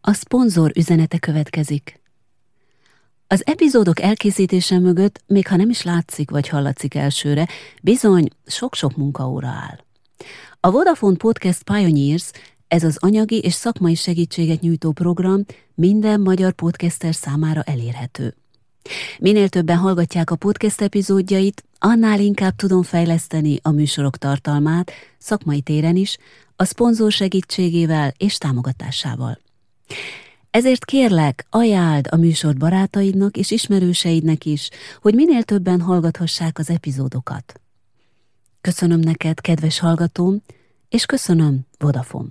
A szponzor üzenete következik. Az epizódok elkészítése mögött, még ha nem is látszik vagy hallatszik elsőre, bizony sok-sok munkaóra áll. A Vodafone Podcast Pioneers, ez az anyagi és szakmai segítséget nyújtó program minden magyar podcaster számára elérhető. Minél többen hallgatják a podcast epizódjait, annál inkább tudom fejleszteni a műsorok tartalmát, szakmai téren is, a szponzor segítségével és támogatásával. Ezért kérlek, ajánld a műsor barátaidnak és ismerőseidnek is, hogy minél többen hallgathassák az epizódokat. Köszönöm neked, kedves hallgatóm, és köszönöm, Vodafone.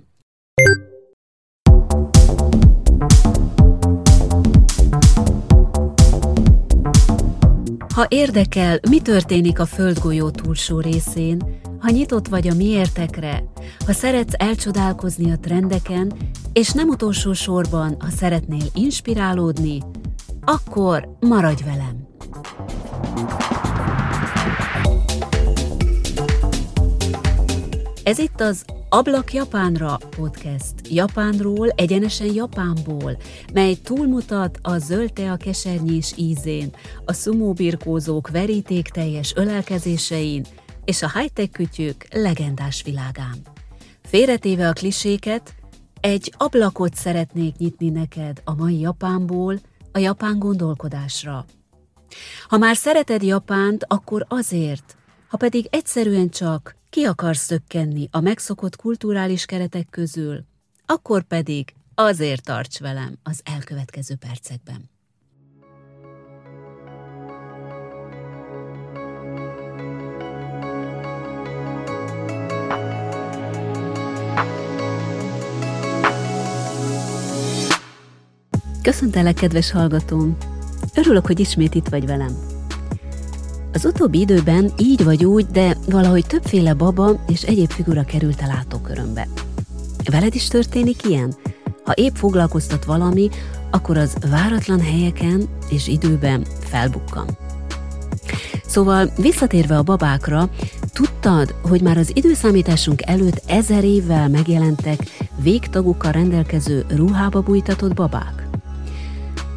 Ha érdekel, mi történik a földgolyó túlsó részén, ha nyitott vagy a miértekre, ha szeretsz elcsodálkozni a trendeken, és nem utolsó sorban, ha szeretnél inspirálódni, akkor maradj velem! Ez itt az Ablak Japánra podcast. Japánról, egyenesen Japánból, mely túlmutat a zöld a kesernyés ízén, a szumóbirkózók teljes ölelkezésein és a high-tech kütyük legendás világán. Félretéve a kliséket, egy ablakot szeretnék nyitni neked a mai Japánból, a japán gondolkodásra. Ha már szereted Japánt, akkor azért, ha pedig egyszerűen csak ki akarsz szökkenni a megszokott kulturális keretek közül, akkor pedig azért tarts velem az elkövetkező percekben. Köszöntelek, kedves hallgatóm! Örülök, hogy ismét itt vagy velem. Az utóbbi időben így vagy úgy, de valahogy többféle baba és egyéb figura került a látókörömbe. Veled is történik ilyen? Ha épp foglalkoztat valami, akkor az váratlan helyeken és időben felbukkan. Szóval visszatérve a babákra, tudtad, hogy már az időszámításunk előtt ezer évvel megjelentek végtagukkal rendelkező ruhába bújtatott babák?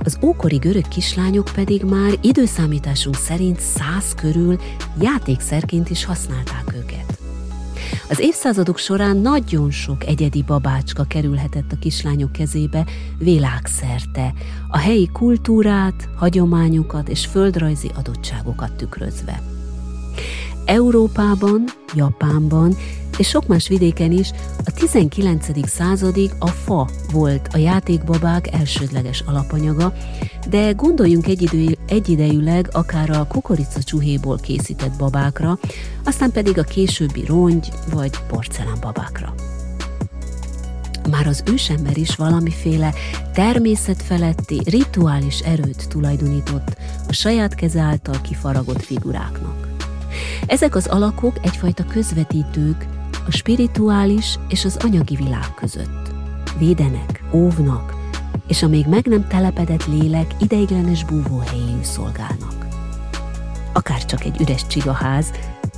Az ókori görög kislányok pedig már időszámításunk szerint száz körül játékszerként is használták őket. Az évszázadok során nagyon sok egyedi babácska kerülhetett a kislányok kezébe világszerte, a helyi kultúrát, hagyományokat és földrajzi adottságokat tükrözve. Európában, Japánban és sok más vidéken is a 19. századig a fa volt a játékbabák elsődleges alapanyaga, de gondoljunk egyidő, egyidejűleg akár a kukorica csuhéból készített babákra, aztán pedig a későbbi rongy vagy porcelánbabákra. Már az ősember is valamiféle természetfeletti, rituális erőt tulajdonított a saját keze által kifaragott figuráknak. Ezek az alakok egyfajta közvetítők a spirituális és az anyagi világ között. Védenek, óvnak, és a még meg nem telepedett lélek ideiglenes búvóhelyéül szolgálnak. Akár csak egy üres csigaház,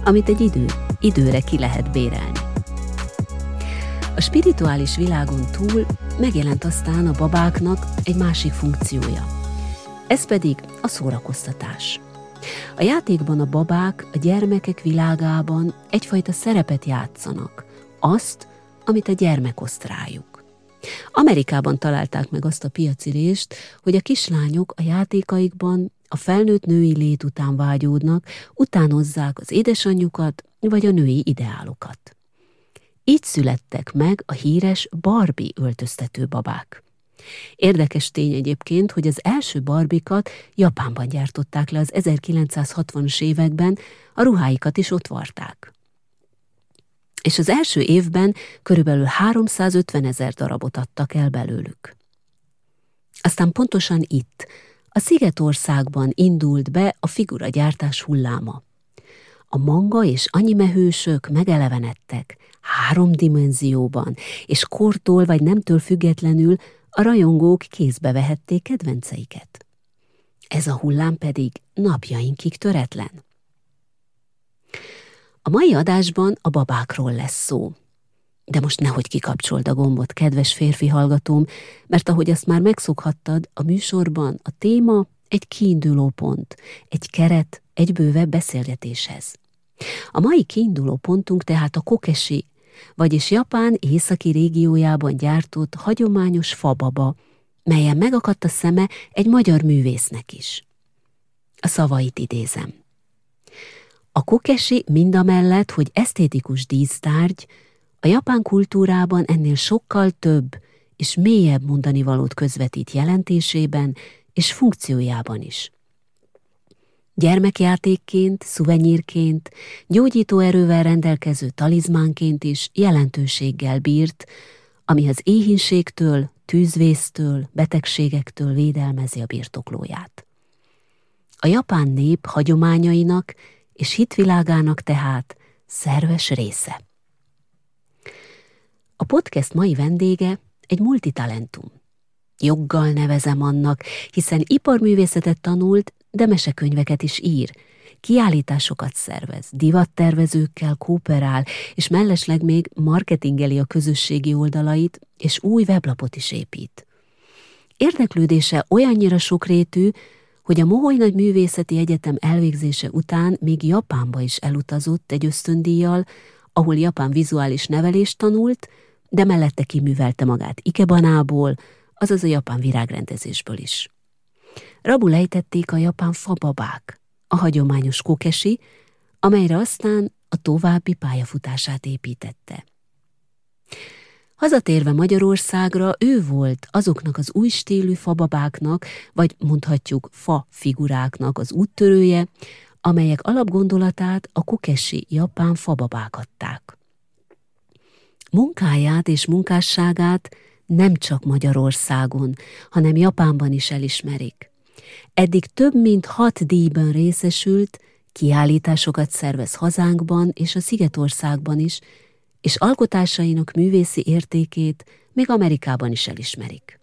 amit egy idő, időre ki lehet bérelni. A spirituális világon túl megjelent aztán a babáknak egy másik funkciója. Ez pedig a szórakoztatás. A játékban a babák a gyermekek világában egyfajta szerepet játszanak, azt, amit a gyermek oszt rájuk. Amerikában találták meg azt a piacirést, hogy a kislányok a játékaikban a felnőtt női lét után vágyódnak, utánozzák az édesanyjukat vagy a női ideálokat. Így születtek meg a híres Barbie öltöztető babák. Érdekes tény egyébként, hogy az első barbikat Japánban gyártották le az 1960-as években, a ruháikat is ott varták. És az első évben körülbelül 350 ezer darabot adtak el belőlük. Aztán pontosan itt, a Szigetországban indult be a figuragyártás hulláma. A manga és animehősök megelevenedtek három dimenzióban, és kortól vagy nemtől függetlenül a rajongók kézbe vehették kedvenceiket. Ez a hullám pedig napjainkig töretlen. A mai adásban a babákról lesz szó. De most nehogy kikapcsold a gombot, kedves férfi hallgatóm, mert ahogy azt már megszokhattad, a műsorban a téma egy kiinduló pont, egy keret, egy bővebb beszélgetéshez. A mai kiinduló pontunk tehát a kokesi, vagyis Japán északi régiójában gyártott hagyományos fababa, melyen megakadt a szeme egy magyar művésznek is. A szavait idézem. A kokesi mindamellett, hogy esztétikus dísztárgy, a japán kultúrában ennél sokkal több és mélyebb mondani valót közvetít jelentésében és funkciójában is. Gyermekjátékként, szuvenyírként, gyógyító erővel rendelkező talizmánként is jelentőséggel bírt, ami az éhínségtől, tűzvésztől, betegségektől védelmezi a birtoklóját. A japán nép hagyományainak és hitvilágának tehát szerves része. A podcast mai vendége egy multitalentum. Joggal nevezem annak, hiszen iparművészetet tanult, de mesekönyveket is ír, kiállításokat szervez, divattervezőkkel kooperál, és mellesleg még marketingeli a közösségi oldalait, és új weblapot is épít. Érdeklődése olyannyira sokrétű, hogy a Moholy Nagy Művészeti Egyetem elvégzése után még Japánba is elutazott egy ösztöndíjjal, ahol japán vizuális nevelést tanult, de mellette kiművelte magát ikebanából, azaz a japán virágrendezésből is. Rabul ejtették a japán fababák, a hagyományos kokesi, amelyre aztán a további pályafutását építette. Hazatérve Magyarországra, ő volt azoknak az új stílű fababáknak, vagy mondhatjuk fa figuráknak az úttörője, amelyek alapgondolatát a kokesi japán fababák adták. Munkáját és munkásságát nem csak Magyarországon, hanem Japánban is elismerik. Eddig több mint hat díjban részesült, kiállításokat szervez hazánkban és a Szigetországban is, és alkotásainak művészi értékét még Amerikában is elismerik.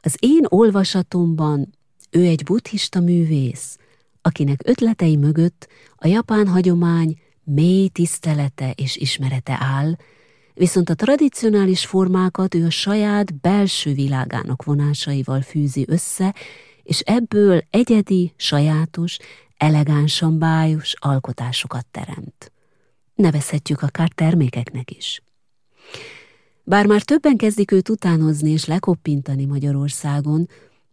Az én olvasatomban ő egy buddhista művész, akinek ötletei mögött a japán hagyomány mély tisztelete és ismerete áll, viszont a tradicionális formákat ő a saját belső világának vonásaival fűzi össze, és ebből egyedi, sajátos, elegánsan bájos alkotásokat teremt. Nevezhetjük akár termékeknek is. Bár már többen kezdik őt utánozni és lekoppintani Magyarországon,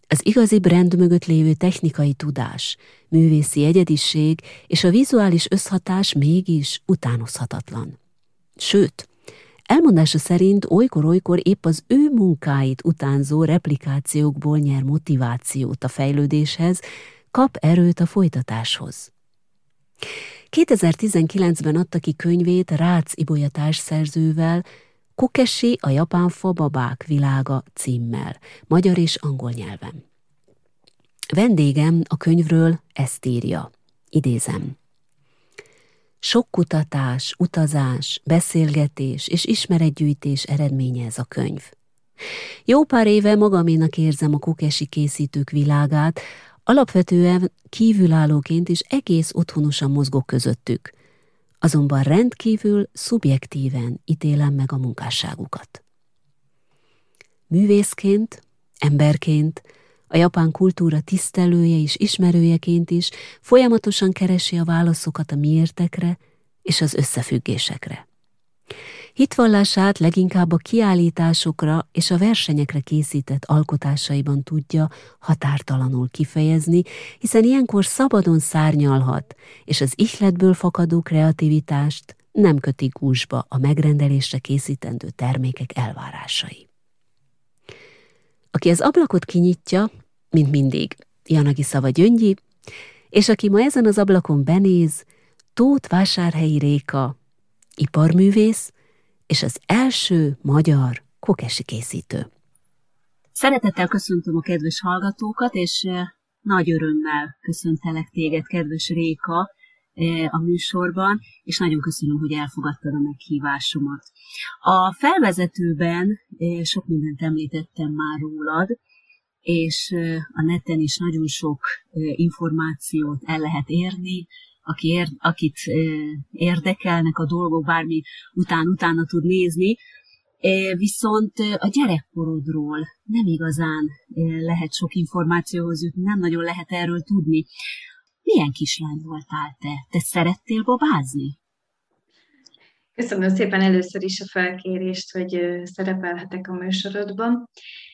az igazi brand mögött lévő technikai tudás, művészi egyediség és a vizuális összhatás mégis utánozhatatlan. Sőt, Elmondása szerint olykor-olykor épp az ő munkáit utánzó replikációkból nyer motivációt a fejlődéshez, kap erőt a folytatáshoz. 2019-ben adta ki könyvét Rácz Ibolya szerzővel, Kokesi a japán fababák világa címmel, magyar és angol nyelven. Vendégem a könyvről ezt írja, idézem. Sok kutatás, utazás, beszélgetés és ismeretgyűjtés eredménye ez a könyv. Jó pár éve magaménak érzem a kokesi készítők világát, alapvetően kívülállóként is egész otthonosan mozgok közöttük, azonban rendkívül szubjektíven ítélem meg a munkásságukat. Művészként, emberként, a japán kultúra tisztelője és ismerőjeként is folyamatosan keresi a válaszokat a miértekre és az összefüggésekre. Hitvallását leginkább a kiállításokra és a versenyekre készített alkotásaiban tudja határtalanul kifejezni, hiszen ilyenkor szabadon szárnyalhat, és az ihletből fakadó kreativitást nem kötik gúzsba a megrendelésre készítendő termékek elvárásai. Aki az ablakot kinyitja, mint mindig, Janagi Szava Gyöngyi, és aki ma ezen az ablakon benéz, Tóth Vásárhelyi Réka, iparművész, és az első magyar kokesi készítő. Szeretettel köszöntöm a kedves hallgatókat, és eh, nagy örömmel köszöntelek téged, kedves Réka, a műsorban, és nagyon köszönöm, hogy elfogadtad a meghívásomat. A felvezetőben eh, sok mindent említettem már rólad, és a neten is nagyon sok információt el lehet érni, aki ér, akit érdekelnek a dolgok, bármi után utána tud nézni, Viszont a gyerekkorodról nem igazán lehet sok információhoz jutni, nem nagyon lehet erről tudni. Milyen kislány voltál te? Te szerettél babázni? Köszönöm szépen először is a felkérést, hogy szerepelhetek a műsorodban.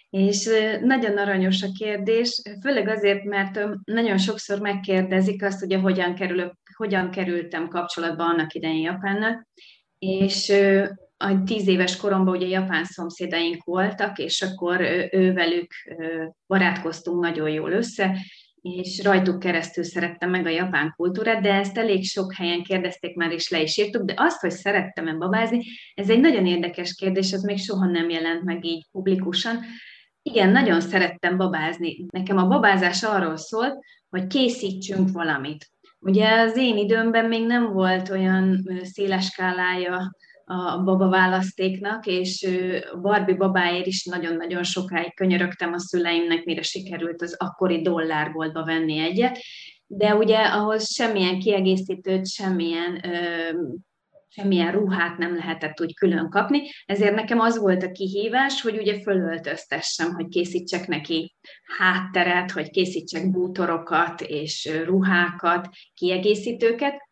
És nagyon aranyos a kérdés, főleg azért, mert nagyon sokszor megkérdezik azt, hogy hogyan, kerülök, hogyan kerültem kapcsolatba annak idején Japánnal, és a tíz éves koromban ugye japán szomszédaink voltak, és akkor ővelük barátkoztunk nagyon jól össze, és rajtuk keresztül szerettem meg a japán kultúrát, de ezt elég sok helyen kérdezték már, és le is írtuk, de azt, hogy szerettem-e babázni, ez egy nagyon érdekes kérdés, az még soha nem jelent meg így publikusan. Igen, nagyon szerettem babázni. Nekem a babázás arról szólt, hogy készítsünk valamit. Ugye az én időmben még nem volt olyan széles skálája a baba választéknak, és Barbie babáért is nagyon-nagyon sokáig könyörögtem a szüleimnek, mire sikerült az akkori dollárboltba venni egyet, de ugye ahhoz semmilyen kiegészítőt, semmilyen semmilyen ruhát nem lehetett úgy külön kapni, ezért nekem az volt a kihívás, hogy ugye fölöltöztessem, hogy készítsek neki hátteret, hogy készítsek bútorokat és ruhákat, kiegészítőket,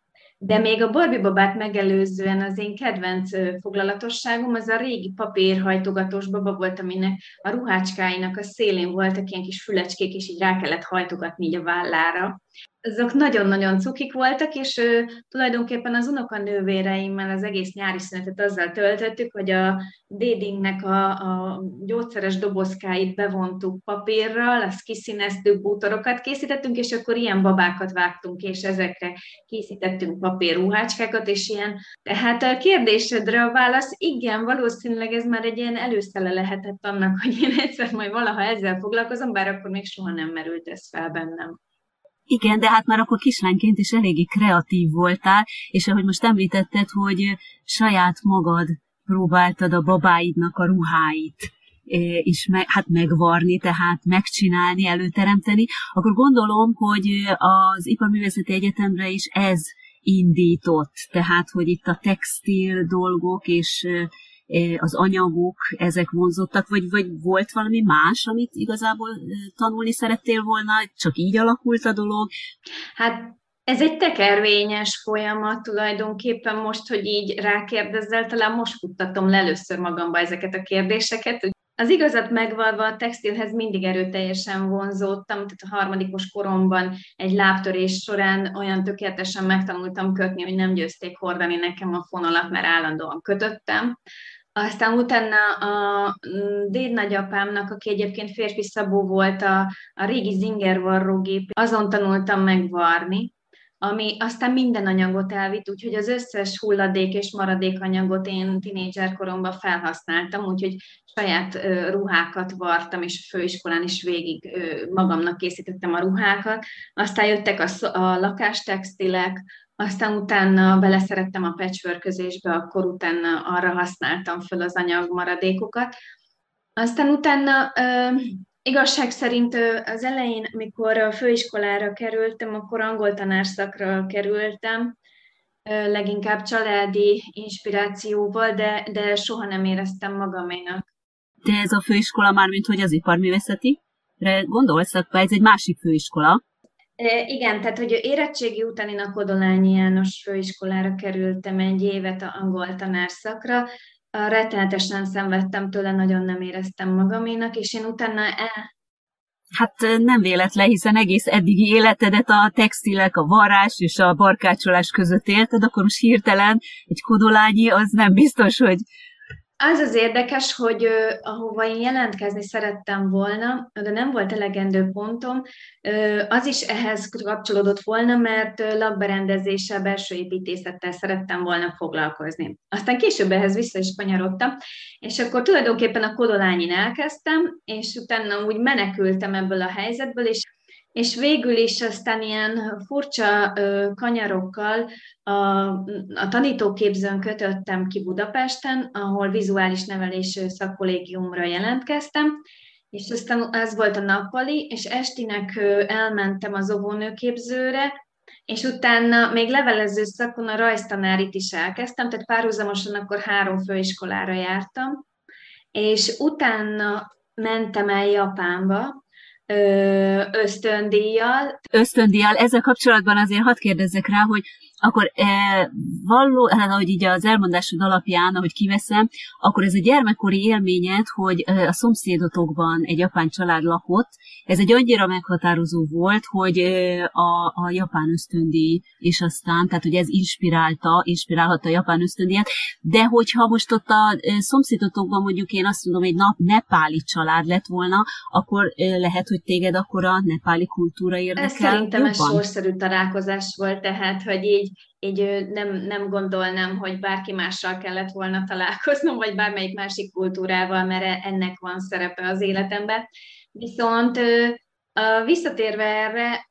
de még a Barbie babát megelőzően az én kedvenc foglalatosságom az a régi papírhajtogatós baba volt, aminek a ruhácskáinak a szélén voltak ilyen kis fülecskék, és így rá kellett hajtogatni így a vállára azok nagyon-nagyon cukik voltak, és ő, tulajdonképpen az unokanővéreimmel az egész nyári szünetet azzal töltöttük, hogy a dédingnek a, a gyógyszeres dobozkáit bevontuk papírral, azt kiszíneztük, bútorokat készítettünk, és akkor ilyen babákat vágtunk, és ezekre készítettünk papírruhácskákat, és ilyen. Tehát a kérdésedre a válasz, igen, valószínűleg ez már egy ilyen előszele lehetett annak, hogy én egyszer majd valaha ezzel foglalkozom, bár akkor még soha nem merült ez fel bennem. Igen, de hát már akkor kislányként is eléggé kreatív voltál, és ahogy most említetted, hogy saját magad próbáltad a babáidnak a ruháit és me, hát megvarni, tehát megcsinálni, előteremteni, akkor gondolom, hogy az Iparművészeti Egyetemre is ez indított, tehát, hogy itt a textil dolgok és az anyagok, ezek vonzottak, vagy, vagy volt valami más, amit igazából tanulni szerettél volna, csak így alakult a dolog? Hát ez egy tekervényes folyamat tulajdonképpen most, hogy így rákérdezzel, talán most futtatom le először magamba ezeket a kérdéseket. Az igazat megvalva a textilhez mindig erőteljesen vonzódtam, tehát a harmadikos koromban egy lábtörés során olyan tökéletesen megtanultam kötni, hogy nem győzték hordani nekem a fonalat, mert állandóan kötöttem. Aztán utána a mm, dédnagyapámnak, aki egyébként férfi szabó volt, a, a régi Zinger varrógép, azon tanultam meg varni, ami aztán minden anyagot elvitt, úgyhogy az összes hulladék és maradékanyagot én tinédzser koromban felhasználtam, úgyhogy saját ruhákat vartam, és főiskolán is végig magamnak készítettem a ruhákat. Aztán jöttek a, a lakástextilek, aztán utána beleszerettem a patchworközésbe, akkor utána arra használtam föl az anyag maradékokat. Aztán utána igazság szerint az elején, mikor a főiskolára kerültem, akkor angol tanárszakra kerültem, leginkább családi inspirációval, de, de soha nem éreztem magaménak. De ez a főiskola már, mint hogy az iparművészeti? Gondolsz, ez egy másik főiskola? Igen, tehát hogy érettségi után én a Kodolányi János főiskolára kerültem egy évet a angol tanárszakra, rettenetesen szenvedtem tőle, nagyon nem éreztem magaménak, és én utána el, Hát nem véletlen, hiszen egész eddigi életedet a textilek, a varrás és a barkácsolás között élted, akkor most hirtelen egy kodolányi, az nem biztos, hogy az az érdekes, hogy ahova én jelentkezni szerettem volna, de nem volt elegendő pontom, az is ehhez kapcsolódott volna, mert lakberendezéssel, belső építészettel szerettem volna foglalkozni. Aztán később ehhez vissza is kanyarodtam, és akkor tulajdonképpen a Kodolányin elkezdtem, és utána úgy menekültem ebből a helyzetből, és és végül is aztán ilyen furcsa kanyarokkal a, a tanítóképzőn kötöttem ki Budapesten, ahol vizuális nevelés szakkollégiumra jelentkeztem, és aztán ez volt a nappali, és estinek elmentem az óvónőképzőre, és utána még levelező szakon a rajztanárit is elkezdtem, tehát párhuzamosan akkor három főiskolára jártam, és utána mentem el Japánba, ösztöndíjjal. Ösztöndíjjal, ezzel kapcsolatban azért hadd kérdezzek rá, hogy akkor e, való, hát ahogy így az elmondásod alapján, ahogy kiveszem, akkor ez a gyermekkori élményed, hogy e, a szomszédotokban egy japán család lakott, ez egy annyira meghatározó volt, hogy e, a, a japán ösztöndi, és aztán, tehát hogy ez inspirálta, inspirálhatta a japán ösztöndíjat, de hogyha most ott a szomszédotokban mondjuk én azt mondom, egy nap nepáli család lett volna, akkor lehet, hogy téged akkor a nepáli kultúra érdekel Ez szerintem jobban? ez sorszerű találkozás volt, tehát, hogy így így nem, nem gondolnám, hogy bárki mással kellett volna találkoznom, vagy bármelyik másik kultúrával, mert ennek van szerepe az életemben. Viszont visszatérve erre,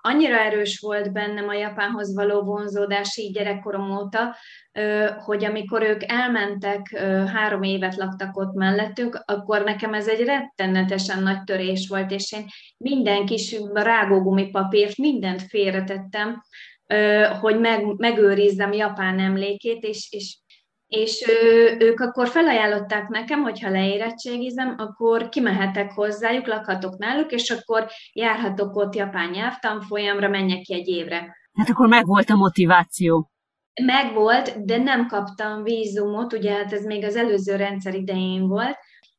annyira erős volt bennem a Japánhoz való vonzódás így gyerekkorom óta, hogy amikor ők elmentek, három évet laktak ott mellettünk, akkor nekem ez egy rettenetesen nagy törés volt, és én minden kis rágógumi papírt, mindent félretettem, hogy meg, megőrizzem Japán emlékét, és, és, és ők akkor felajánlották nekem, hogy ha leérettségizem, akkor kimehetek hozzájuk, lakhatok náluk, és akkor járhatok ott japán nyelvtanfolyamra, menjek ki egy évre. Hát akkor meg volt a motiváció. Megvolt, de nem kaptam vízumot, ugye hát ez még az előző rendszer idején volt,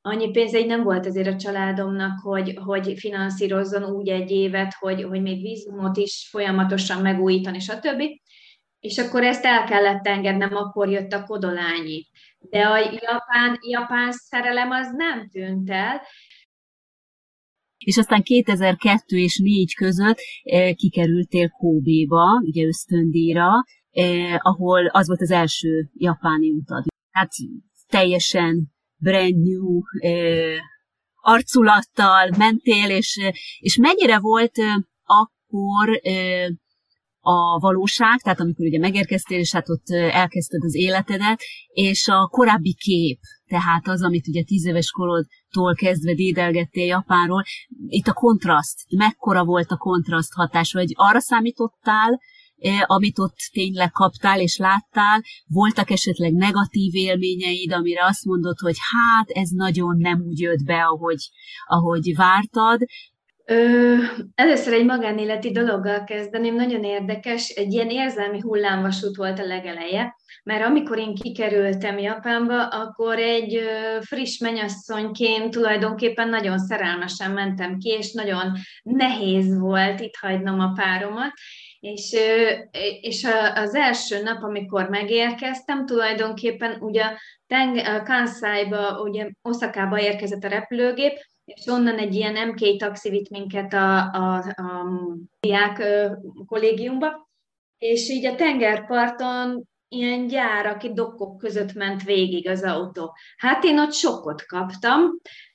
annyi pénz nem volt azért a családomnak, hogy, hogy finanszírozzon úgy egy évet, hogy, hogy még vízumot is folyamatosan megújítani, stb. És akkor ezt el kellett engednem, akkor jött a kodolányi. De a japán, japán szerelem az nem tűnt el, és aztán 2002 és 4 között eh, kikerültél Kobe-ba, ugye ösztöndíjra, eh, ahol az volt az első japáni utad. Hát teljesen brand new arculattal mentél, és, és mennyire volt akkor a valóság, tehát amikor ugye megérkeztél, és hát ott elkezdted az életedet, és a korábbi kép, tehát az, amit ugye tíz éves korodtól kezdve dédelgettél Japánról, itt a kontraszt, mekkora volt a kontraszt hatás, vagy arra számítottál, amit ott tényleg kaptál és láttál, voltak esetleg negatív élményeid, amire azt mondod, hogy hát ez nagyon nem úgy jött be, ahogy, ahogy vártad, Ö, először egy magánéleti dologgal kezdeném, nagyon érdekes, egy ilyen érzelmi hullámvasút volt a legeleje, mert amikor én kikerültem Japánba, akkor egy friss menyasszonyként tulajdonképpen nagyon szerelmesen mentem ki, és nagyon nehéz volt itt hagynom a páromat, és, és az első nap, amikor megérkeztem, tulajdonképpen ugye Kansai-ba, ugye Osakába érkezett a repülőgép, és onnan egy ilyen MK taxi vitt minket a, a, a diák kollégiumba, és így a tengerparton ilyen gyáraki dokkok között ment végig az autó. Hát én ott sokkot kaptam,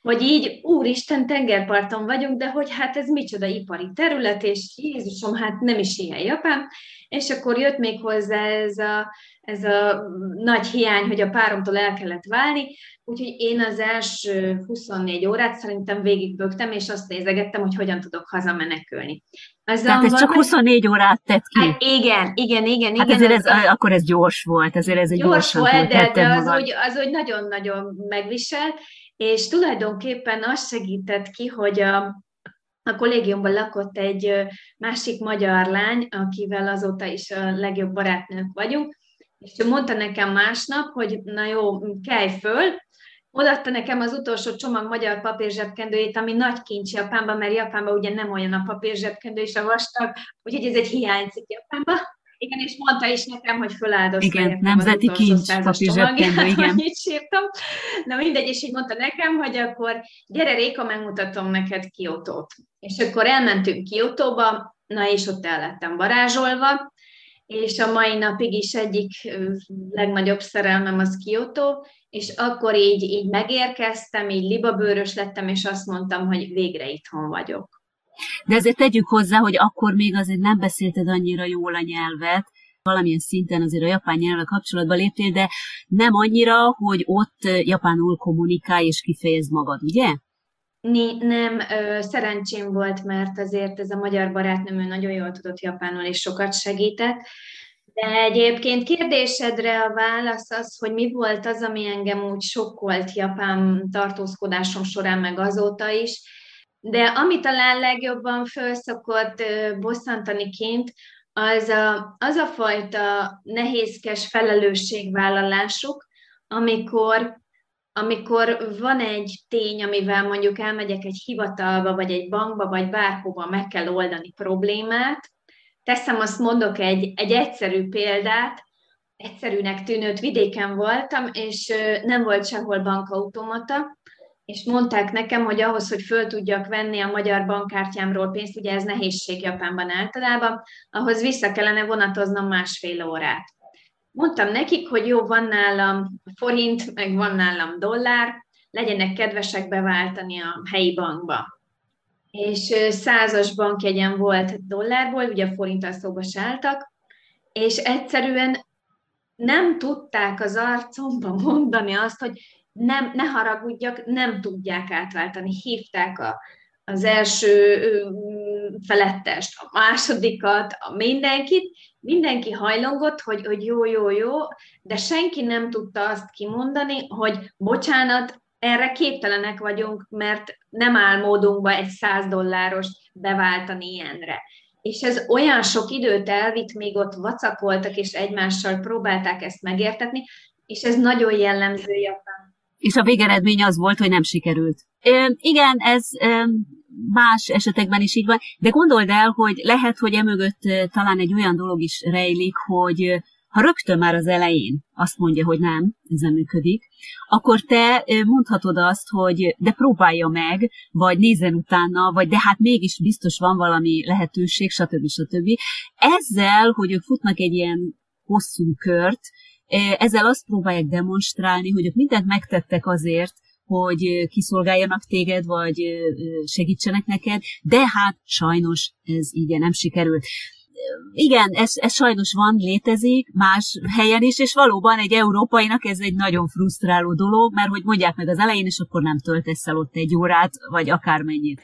hogy így, úristen, tengerparton vagyunk, de hogy hát ez micsoda ipari terület, és Jézusom, hát nem is ilyen Japán. És akkor jött még hozzá ez a, ez a nagy hiány, hogy a páromtól el kellett válni, úgyhogy én az első 24 órát szerintem végigbögtem, és azt nézegettem, hogy hogyan tudok hazamenekülni. Azonban, Tehát ez csak 24 órát tett ki? Hát igen, igen, igen. Hát igen, ezért ez, az, akkor ez gyors volt, ezért ez egy gyors volt, de, de az, úgy, az úgy nagyon-nagyon megvisel, és tulajdonképpen az segített ki, hogy a, a kollégiumban lakott egy másik magyar lány, akivel azóta is a legjobb barátnők vagyunk, és ő mondta nekem másnap, hogy na jó, kelj föl, odaadta nekem az utolsó csomag magyar papírzsebkendőjét, ami nagy kincs Japánban, mert Japánban ugye nem olyan a papírzsebkendő és a vastag, úgyhogy ez egy hiányzik Japánban. Igen, és mondta is nekem, hogy föláldozta. Igen, nemzeti kincs papírzsebkendő, igen. Így sírtam. Na mindegy, és így mondta nekem, hogy akkor gyere Réka, megmutatom neked Kiotót. És akkor elmentünk Kiotóba, na és ott el lettem varázsolva, és a mai napig is egyik legnagyobb szerelmem az Kyoto, és akkor így, így megérkeztem, így libabőrös lettem, és azt mondtam, hogy végre itthon vagyok. De azért tegyük hozzá, hogy akkor még azért nem beszélted annyira jól a nyelvet, valamilyen szinten azért a japán nyelvvel kapcsolatba léptél, de nem annyira, hogy ott japánul kommunikálj és kifejezd magad, ugye? nem szerencsém volt, mert azért ez a magyar barátnőm nagyon jól tudott japánul, és sokat segített. De egyébként kérdésedre a válasz az, hogy mi volt az, ami engem úgy sokkolt Japán tartózkodásom során, meg azóta is. De ami talán legjobban felszokott bosszantani kint, az a, az a fajta nehézkes felelősségvállalásuk, amikor amikor van egy tény, amivel mondjuk elmegyek egy hivatalba, vagy egy bankba, vagy bárhova meg kell oldani problémát, teszem, azt mondok egy, egy egyszerű példát, egyszerűnek tűnőt vidéken voltam, és nem volt sehol bankautomata, és mondták nekem, hogy ahhoz, hogy föl tudjak venni a magyar bankkártyámról pénzt, ugye ez nehézség Japánban általában, ahhoz vissza kellene vonatoznom másfél órát. Mondtam nekik, hogy jó, van nálam forint, meg van nálam dollár, legyenek kedvesek beváltani a helyi bankba. És százas bankjegyen volt dollárból, ugye a forinttal szóba sálltak, és egyszerűen nem tudták az arcomba mondani azt, hogy nem, ne haragudjak, nem tudják átváltani. Hívták a, az első felettest, a másodikat, a mindenkit, mindenki hajlongott, hogy, hogy jó, jó, jó, de senki nem tudta azt kimondani, hogy bocsánat, erre képtelenek vagyunk, mert nem áll módunkba egy 100 dolláros beváltani ilyenre. És ez olyan sok időt elvitt, még ott vacakoltak, és egymással próbálták ezt megértetni, és ez nagyon jellemző Japán. És a végeredmény az volt, hogy nem sikerült. É, igen, ez más esetekben is így van, de gondold el, hogy lehet, hogy emögött talán egy olyan dolog is rejlik, hogy ha rögtön már az elején azt mondja, hogy nem, ez nem működik, akkor te mondhatod azt, hogy de próbálja meg, vagy nézzen utána, vagy de hát mégis biztos van valami lehetőség, stb. stb. Ezzel, hogy ők futnak egy ilyen hosszú kört, ezzel azt próbálják demonstrálni, hogy ők mindent megtettek azért, hogy kiszolgáljanak téged, vagy segítsenek neked, de hát sajnos ez így nem sikerült. Igen, ez, ez sajnos van, létezik más helyen is, és valóban egy európainak ez egy nagyon frusztráló dolog, mert hogy mondják meg az elején, és akkor nem töltesz el ott egy órát, vagy akármennyit.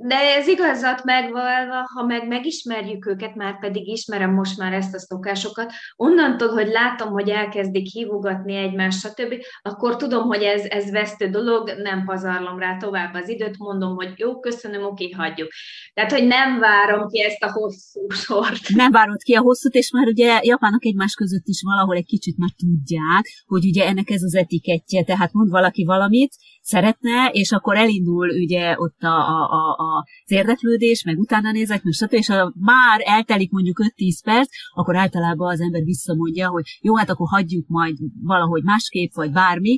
De ez igazat megvalva, ha meg megismerjük őket, már pedig ismerem most már ezt a szokásokat, onnantól, hogy látom, hogy elkezdik hívogatni egymást, stb., akkor tudom, hogy ez, ez vesztő dolog, nem pazarlom rá tovább az időt, mondom, hogy jó, köszönöm, oké, hagyjuk. Tehát, hogy nem várom ki ezt a hosszú sort. Nem várod ki a hosszút, és már ugye japánok egymás között is valahol egy kicsit már tudják, hogy ugye ennek ez az etikettje, tehát mond valaki valamit, szeretne, és akkor elindul ugye ott a, a, a, az érdeklődés, meg utána nézek, meg stb. És ha már eltelik mondjuk 5-10 perc, akkor általában az ember visszamondja, hogy jó, hát akkor hagyjuk majd valahogy másképp, vagy bármi,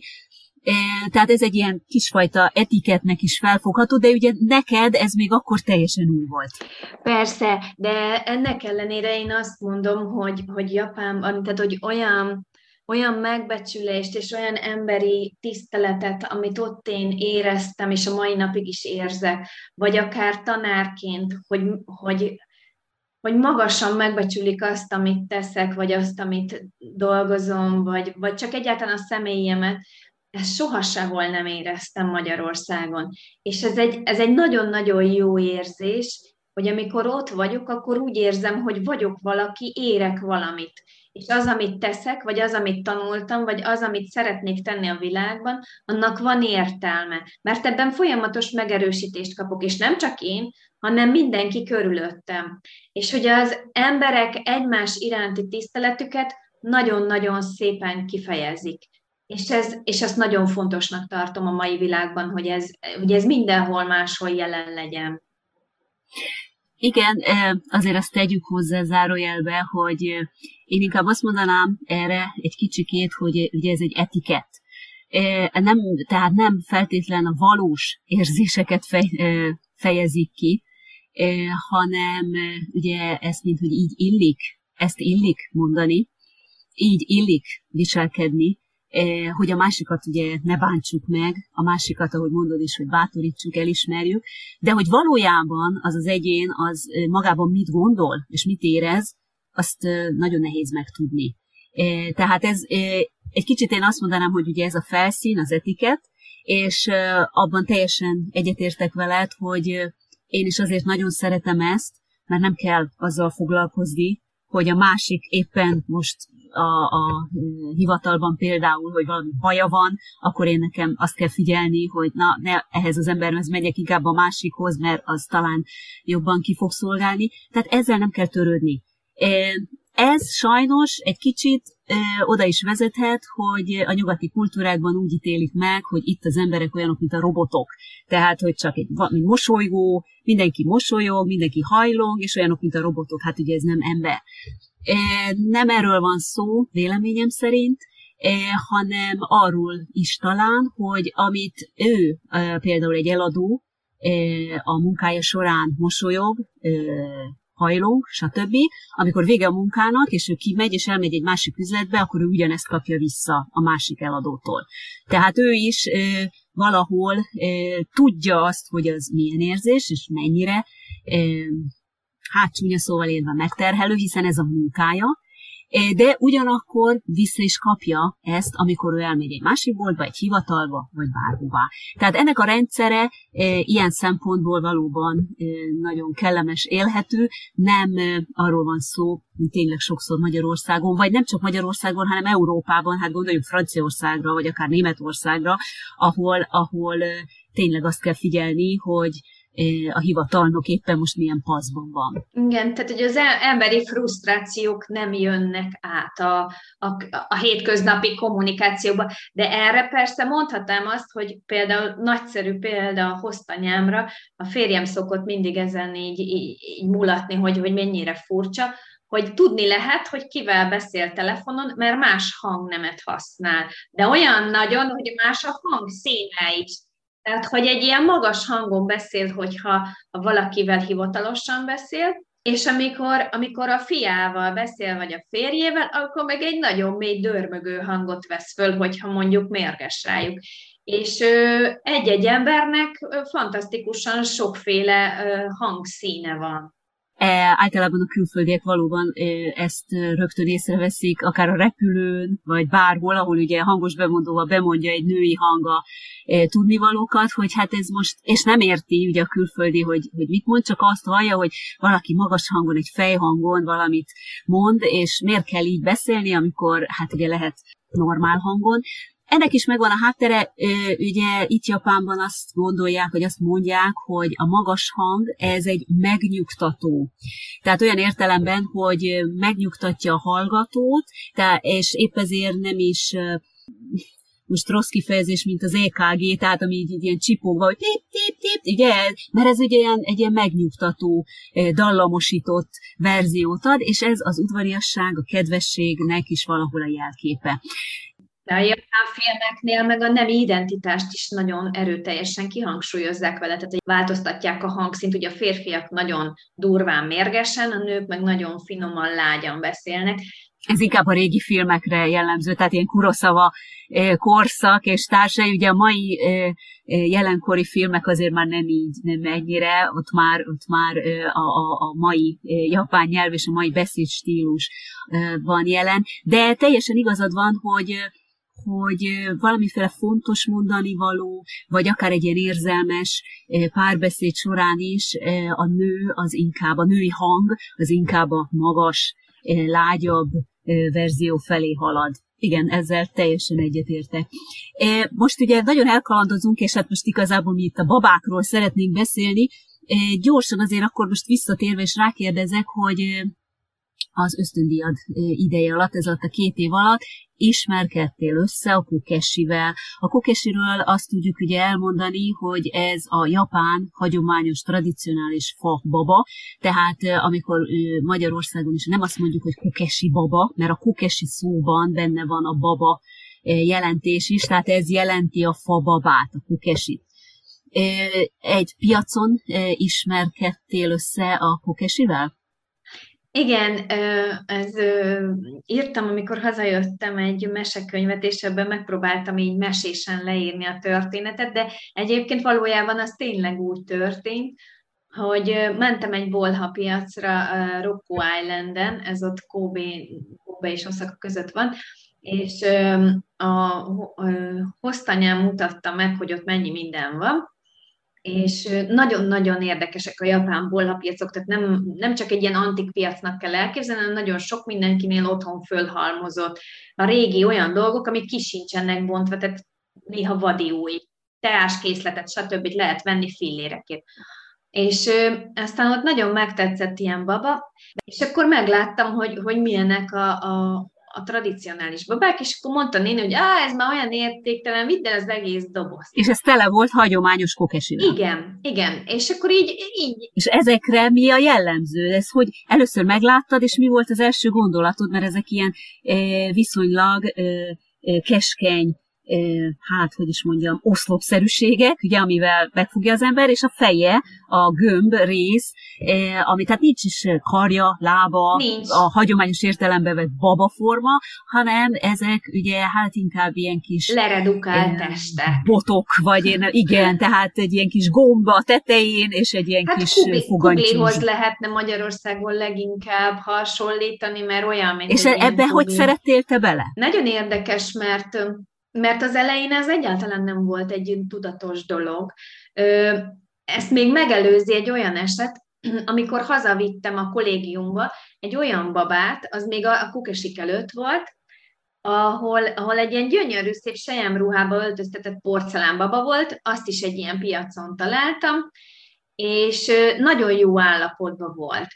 tehát ez egy ilyen kisfajta etiketnek is felfogható, de ugye neked ez még akkor teljesen új volt. Persze, de ennek ellenére én azt mondom, hogy, hogy Japánban, tehát hogy olyan olyan megbecsülést és olyan emberi tiszteletet, amit ott én éreztem, és a mai napig is érzek, vagy akár tanárként, hogy, hogy, hogy magasan megbecsülik azt, amit teszek, vagy azt, amit dolgozom, vagy, vagy csak egyáltalán a személyemet, ezt soha sehol nem éreztem Magyarországon. És ez egy, ez egy nagyon-nagyon jó érzés, hogy amikor ott vagyok, akkor úgy érzem, hogy vagyok valaki, érek valamit és az, amit teszek, vagy az, amit tanultam, vagy az, amit szeretnék tenni a világban, annak van értelme. Mert ebben folyamatos megerősítést kapok, és nem csak én, hanem mindenki körülöttem. És hogy az emberek egymás iránti tiszteletüket nagyon-nagyon szépen kifejezik. És, ez, és ezt nagyon fontosnak tartom a mai világban, hogy ez, hogy ez mindenhol máshol jelen legyen. Igen, azért azt tegyük hozzá zárójelbe, hogy én inkább azt mondanám erre egy kicsikét, hogy ugye ez egy etikett. Nem, tehát nem feltétlen a valós érzéseket fej, fejezik ki, hanem ugye ezt, mint hogy így illik, ezt illik mondani, így illik viselkedni, hogy a másikat ugye ne bántsuk meg, a másikat, ahogy mondod is, hogy bátorítsuk, elismerjük, de hogy valójában az az egyén az eh, magában mit gondol, és mit érez, azt eh, nagyon nehéz megtudni. Tehát ez egy kicsit én azt mondanám, hogy ugye ez a felszín, az etiket, és abban teljesen egyetértek veled, hogy én is azért nagyon szeretem ezt, mert nem kell azzal foglalkozni, hogy a másik éppen most a, a hivatalban például, hogy valami baja van, akkor én nekem azt kell figyelni, hogy na, ne ehhez az emberhez megyek, inkább a másikhoz, mert az talán jobban ki fog szolgálni. Tehát ezzel nem kell törődni. Ez sajnos egy kicsit oda is vezethet, hogy a nyugati kultúrákban úgy ítélik meg, hogy itt az emberek olyanok, mint a robotok. Tehát, hogy csak egy, egy mosolygó, mindenki mosolyog, mindenki hajlong, és olyanok, mint a robotok. Hát ugye ez nem ember. Nem erről van szó, véleményem szerint, hanem arról is talán, hogy amit ő, például egy eladó, a munkája során mosolyog, hajló, stb. Amikor vége a munkának, és ő kimegy, és elmegy egy másik üzletbe, akkor ő ugyanezt kapja vissza a másik eladótól. Tehát ő is e, valahol e, tudja azt, hogy az milyen érzés, és mennyire e, hát csúnya szóval érve megterhelő, hiszen ez a munkája, de ugyanakkor vissza is kapja ezt, amikor ő elmegy egy másik boltba, egy hivatalba, vagy bárhová. Tehát ennek a rendszere ilyen szempontból valóban nagyon kellemes, élhető, nem arról van szó, mint tényleg sokszor Magyarországon, vagy nem csak Magyarországon, hanem Európában, hát gondoljunk Franciaországra, vagy akár Németországra, ahol, ahol tényleg azt kell figyelni, hogy a hivatalnok éppen most milyen paszban van. Igen, tehát hogy az emberi frusztrációk nem jönnek át a, a, a hétköznapi kommunikációba, de erre persze mondhatnám azt, hogy például nagyszerű példa a hoztanyámra, a férjem szokott mindig ezen így, így, mulatni, hogy, hogy mennyire furcsa, hogy tudni lehet, hogy kivel beszél telefonon, mert más hangnemet használ. De olyan nagyon, hogy más a hang színe is. Tehát, hogy egy ilyen magas hangon beszél, hogyha ha valakivel hivatalosan beszél, és amikor, amikor a fiával beszél, vagy a férjével, akkor meg egy nagyon mély dörmögő hangot vesz föl, hogyha mondjuk mérges rájuk. És egy-egy embernek fantasztikusan sokféle hangszíne van. E, általában a külföldiek valóban e, ezt rögtön észreveszik, akár a repülőn, vagy bárhol, ahol ugye hangos bemondóval bemondja egy női hanga e, tudnivalókat, hogy hát ez most, és nem érti ugye a külföldi, hogy, hogy mit mond, csak azt hallja, hogy valaki magas hangon, egy fejhangon valamit mond, és miért kell így beszélni, amikor hát ugye lehet normál hangon. Ennek is megvan a háttere, ugye itt Japánban azt gondolják, hogy azt mondják, hogy a magas hang, ez egy megnyugtató. Tehát olyan értelemben, hogy megnyugtatja a hallgatót, és épp ezért nem is most rossz kifejezés, mint az EKG, tehát ami így, így ilyen csipogva, hogy tip, tip, tip, ugye, mert ez ugye ilyen, egy ilyen megnyugtató, dallamosított verziót ad, és ez az udvariasság, a kedvességnek is valahol a jelképe. De a japán filmeknél meg a nemi identitást is nagyon erőteljesen kihangsúlyozzák vele, tehát hogy változtatják a hangszint, ugye a férfiak nagyon durván mérgesen, a nők meg nagyon finoman, lágyan beszélnek. Ez inkább a régi filmekre jellemző, tehát ilyen Kuroszava eh, korszak és társai, ugye a mai eh, eh, jelenkori filmek azért már nem így, nem ennyire, ott már, ott már a, a, a mai japán nyelv és a mai beszédstílus van jelen, de teljesen igazad van, hogy hogy valamiféle fontos mondani való, vagy akár egy ilyen érzelmes párbeszéd során is a nő az inkább, a női hang az inkább a magas, lágyabb verzió felé halad. Igen, ezzel teljesen egyetértek. Most ugye nagyon elkalandozunk, és hát most igazából mi itt a babákról szeretnénk beszélni. Gyorsan azért akkor most visszatérve és rákérdezek, hogy az ösztöndíjad ideje alatt, ez alatt a két év alatt, ismerkedtél össze a kukesivel. A kukesiről azt tudjuk ugye elmondani, hogy ez a japán hagyományos, tradicionális fa baba, tehát amikor Magyarországon is nem azt mondjuk, hogy kukesi baba, mert a kukesi szóban benne van a baba jelentés is, tehát ez jelenti a fa babát, a kukesit. Egy piacon ismerkedtél össze a kukesivel? Igen, ez írtam, amikor hazajöttem egy mesekönyvet, és ebben megpróbáltam így mesésen leírni a történetet, de egyébként valójában az tényleg úgy történt, hogy mentem egy bolha piacra Roku Islanden, ez ott Kobe, Kobe és Osaka között van, és a, a hoztanyám mutatta meg, hogy ott mennyi minden van, és nagyon-nagyon érdekesek a japán bollapiacok, tehát nem, nem csak egy ilyen antik piacnak kell elképzelni, hanem nagyon sok mindenkinél otthon fölhalmozott a régi olyan dolgok, amik kisincsenek bontva, tehát néha vadi új, teáskészletet, stb. lehet venni fillérekért. És ö, aztán ott nagyon megtetszett ilyen baba, és akkor megláttam, hogy, hogy milyenek a, a, a tradicionális babák, és akkor mondta néni, hogy á, ez már olyan értéktelen, vidd el az egész doboz. És ez tele volt hagyományos kokesivel. Igen, igen. És akkor így, így. És ezekre mi a jellemző? Ez, hogy először megláttad, és mi volt az első gondolatod, mert ezek ilyen e, viszonylag e, e, keskeny, hát, hogy is mondjam, oszlopszerűségek, ugye, amivel megfogja az ember, és a feje, a gömb rész, ami tehát nincs is karja, lába, nincs. a hagyományos értelemben vett babaforma, hanem ezek ugye hát inkább ilyen kis... Leredukált teste. Botok, vagy én, igen, tehát egy ilyen kis gomba a tetején, és egy ilyen hát kis fogantyús. lehetne Magyarországon leginkább hasonlítani, mert olyan, mint És ebbe hogy szerettél te bele? Nagyon érdekes, mert mert az elején ez egyáltalán nem volt egy tudatos dolog. Ezt még megelőzi egy olyan eset, amikor hazavittem a kollégiumba egy olyan babát, az még a kukesik előtt volt, ahol, ahol egy ilyen gyönyörű, szép sejemruhába öltöztetett porcelánbaba volt, azt is egy ilyen piacon találtam, és nagyon jó állapotban volt.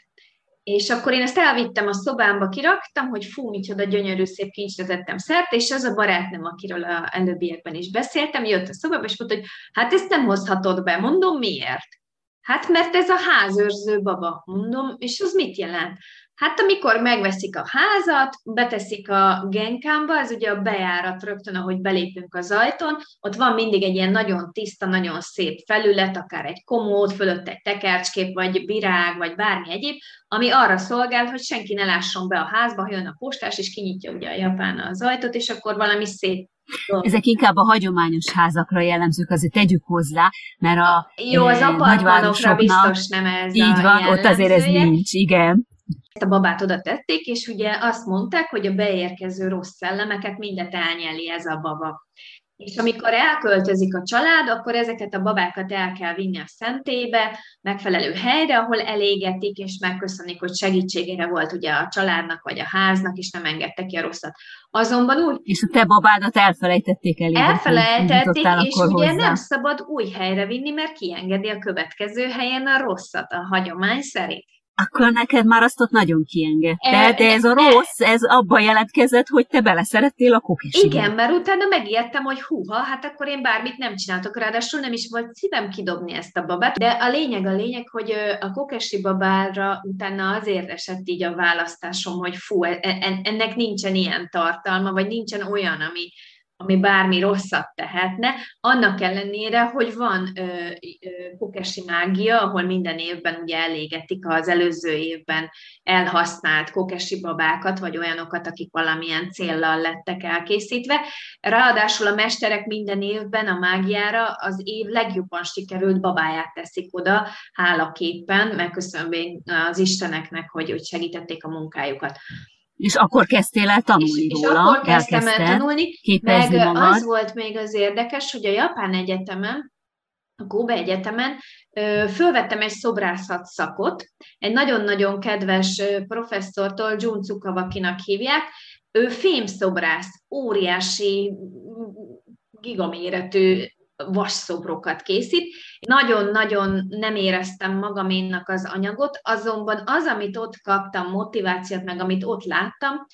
És akkor én ezt elvittem a szobámba, kiraktam, hogy fú, micsoda gyönyörű szép kincsre tettem szert, és az a barátnőm, akiről a előbbiekben is beszéltem, jött a szobába, és mondta, hogy hát ezt nem hozhatod be. Mondom, miért? Hát mert ez a házőrző baba. Mondom, és az mit jelent? Hát amikor megveszik a házat, beteszik a genkámba, ez ugye a bejárat rögtön, ahogy belépünk az ajtón, ott van mindig egy ilyen nagyon tiszta, nagyon szép felület, akár egy komód, fölött egy tekercskép, vagy virág, vagy bármi egyéb, ami arra szolgál, hogy senki ne lásson be a házba, ha jön a postás, és kinyitja ugye a japán az ajtót, és akkor valami szép ezek inkább a hagyományos házakra jellemzők, azért tegyük hozzá, mert a Jó, az apartmanokra biztos nem ez Így van, ott azért ez nincs, igen ezt a babát oda tették, és ugye azt mondták, hogy a beérkező rossz szellemeket mindet elnyeli ez a baba. És amikor elköltözik a család, akkor ezeket a babákat el kell vinni a szentélybe, megfelelő helyre, ahol elégetik, és megköszönik, hogy segítségére volt ugye a családnak, vagy a háznak, és nem engedte ki a rosszat. Azonban úgy... És a te babádat elfelejtették el. Elfelejtették, és ugye hozzá. nem szabad új helyre vinni, mert kiengedi a következő helyen a rosszat a hagyomány szerint akkor neked már azt ott nagyon kiengedte, de ez a rossz, ez abban jelentkezett, hogy te beleszerettél a kokesigbe. Igen, mert utána megijedtem, hogy húha, hát akkor én bármit nem csináltok, ráadásul nem is volt szívem kidobni ezt a babát, de a lényeg a lényeg, hogy a kokesi babára utána azért esett így a választásom, hogy fú, e, e, ennek nincsen ilyen tartalma, vagy nincsen olyan, ami, ami bármi rosszat tehetne, annak ellenére, hogy van ö, ö, kukesi mágia, ahol minden évben ugye elégetik az előző évben elhasznált kokesi babákat, vagy olyanokat, akik valamilyen céllal lettek elkészítve. Ráadásul a mesterek minden évben a mágiára az év legjobban sikerült babáját teszik oda, hálaképpen, megköszönve az isteneknek, hogy, hogy segítették a munkájukat. És akkor kezdtél el tanulni és, róla, és akkor kezdtem el tanulni, meg magad. az volt még az érdekes, hogy a Japán Egyetemen, a Kobe Egyetemen fölvettem egy szobrászat szakot, egy nagyon-nagyon kedves professzortól, Jun Cukavakinak hívják, ő fémszobrász, óriási, gigaméretű vasszobrokat készít. Nagyon-nagyon nem éreztem magaménnak az anyagot, azonban az, amit ott kaptam, motivációt, meg amit ott láttam,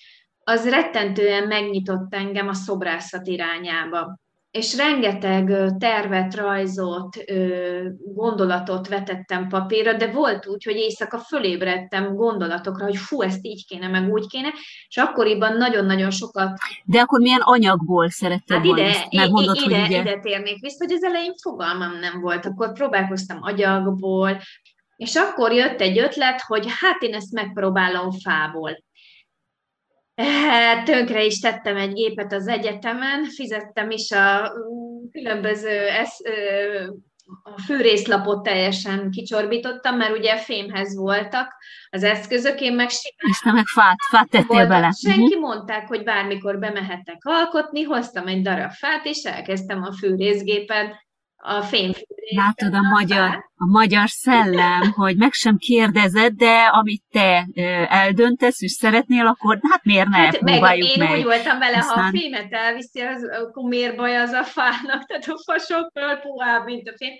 az rettentően megnyitott engem a szobrászat irányába és rengeteg tervet, rajzot, gondolatot vetettem papírra, de volt úgy, hogy éjszaka fölébredtem gondolatokra, hogy fú, ezt így kéne, meg úgy kéne, és akkoriban nagyon-nagyon sokat... De akkor milyen anyagból szerettem hát ide, mondod, ide, hogy ide, ide térnék vissza, hogy az elején fogalmam nem volt, akkor próbálkoztam agyagból, és akkor jött egy ötlet, hogy hát én ezt megpróbálom fából. Hát, tönkre is tettem egy gépet az egyetemen, fizettem is a mm, különböző esz, a fűrészlapot teljesen kicsorbítottam, mert ugye fémhez voltak az eszközök, én meg És te meg fát, fát tettél bele. Senki uh-huh. mondták, hogy bármikor bemehettek alkotni, hoztam egy darab fát, és elkezdtem a fűrészgépen a fényfűrésben. Látod a magyar, a magyar szellem, hogy meg sem kérdezed, de amit te eldöntesz, és szeretnél, akkor hát miért ne hát próbáljuk meg. Én meg. úgy voltam vele, Aztán... ha a fémet elviszi, az, akkor miért baj az a fának, tehát a fa sokkal puhább, mint a fém.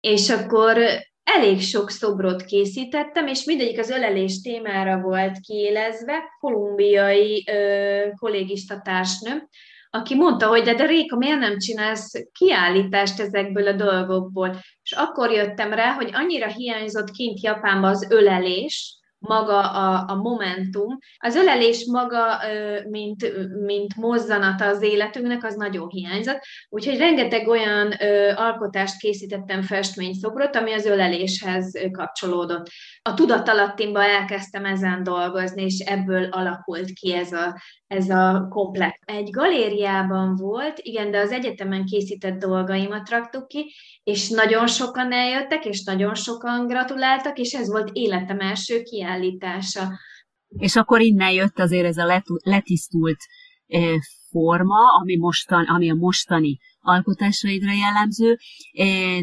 És akkor elég sok szobrot készítettem, és mindegyik az ölelés témára volt kiélezve, kolumbiai ö, kollégista társnő, aki mondta, hogy de, de Réka, miért nem csinálsz kiállítást ezekből a dolgokból? És akkor jöttem rá, hogy annyira hiányzott kint Japánban az ölelés, maga a, a momentum. Az ölelés maga, mint, mint mozzanata az életünknek, az nagyon hiányzott. Úgyhogy rengeteg olyan alkotást készítettem festményszobrot, ami az öleléshez kapcsolódott. A tudatalattimba elkezdtem ezen dolgozni, és ebből alakult ki ez a, ez a komplex. Egy galériában volt, igen, de az egyetemen készített dolgaimat raktuk ki, és nagyon sokan eljöttek, és nagyon sokan gratuláltak, és ez volt életem első kiállítása. És akkor innen jött azért ez a letisztult forma, ami, mostan, ami a mostani alkotásaidra jellemző.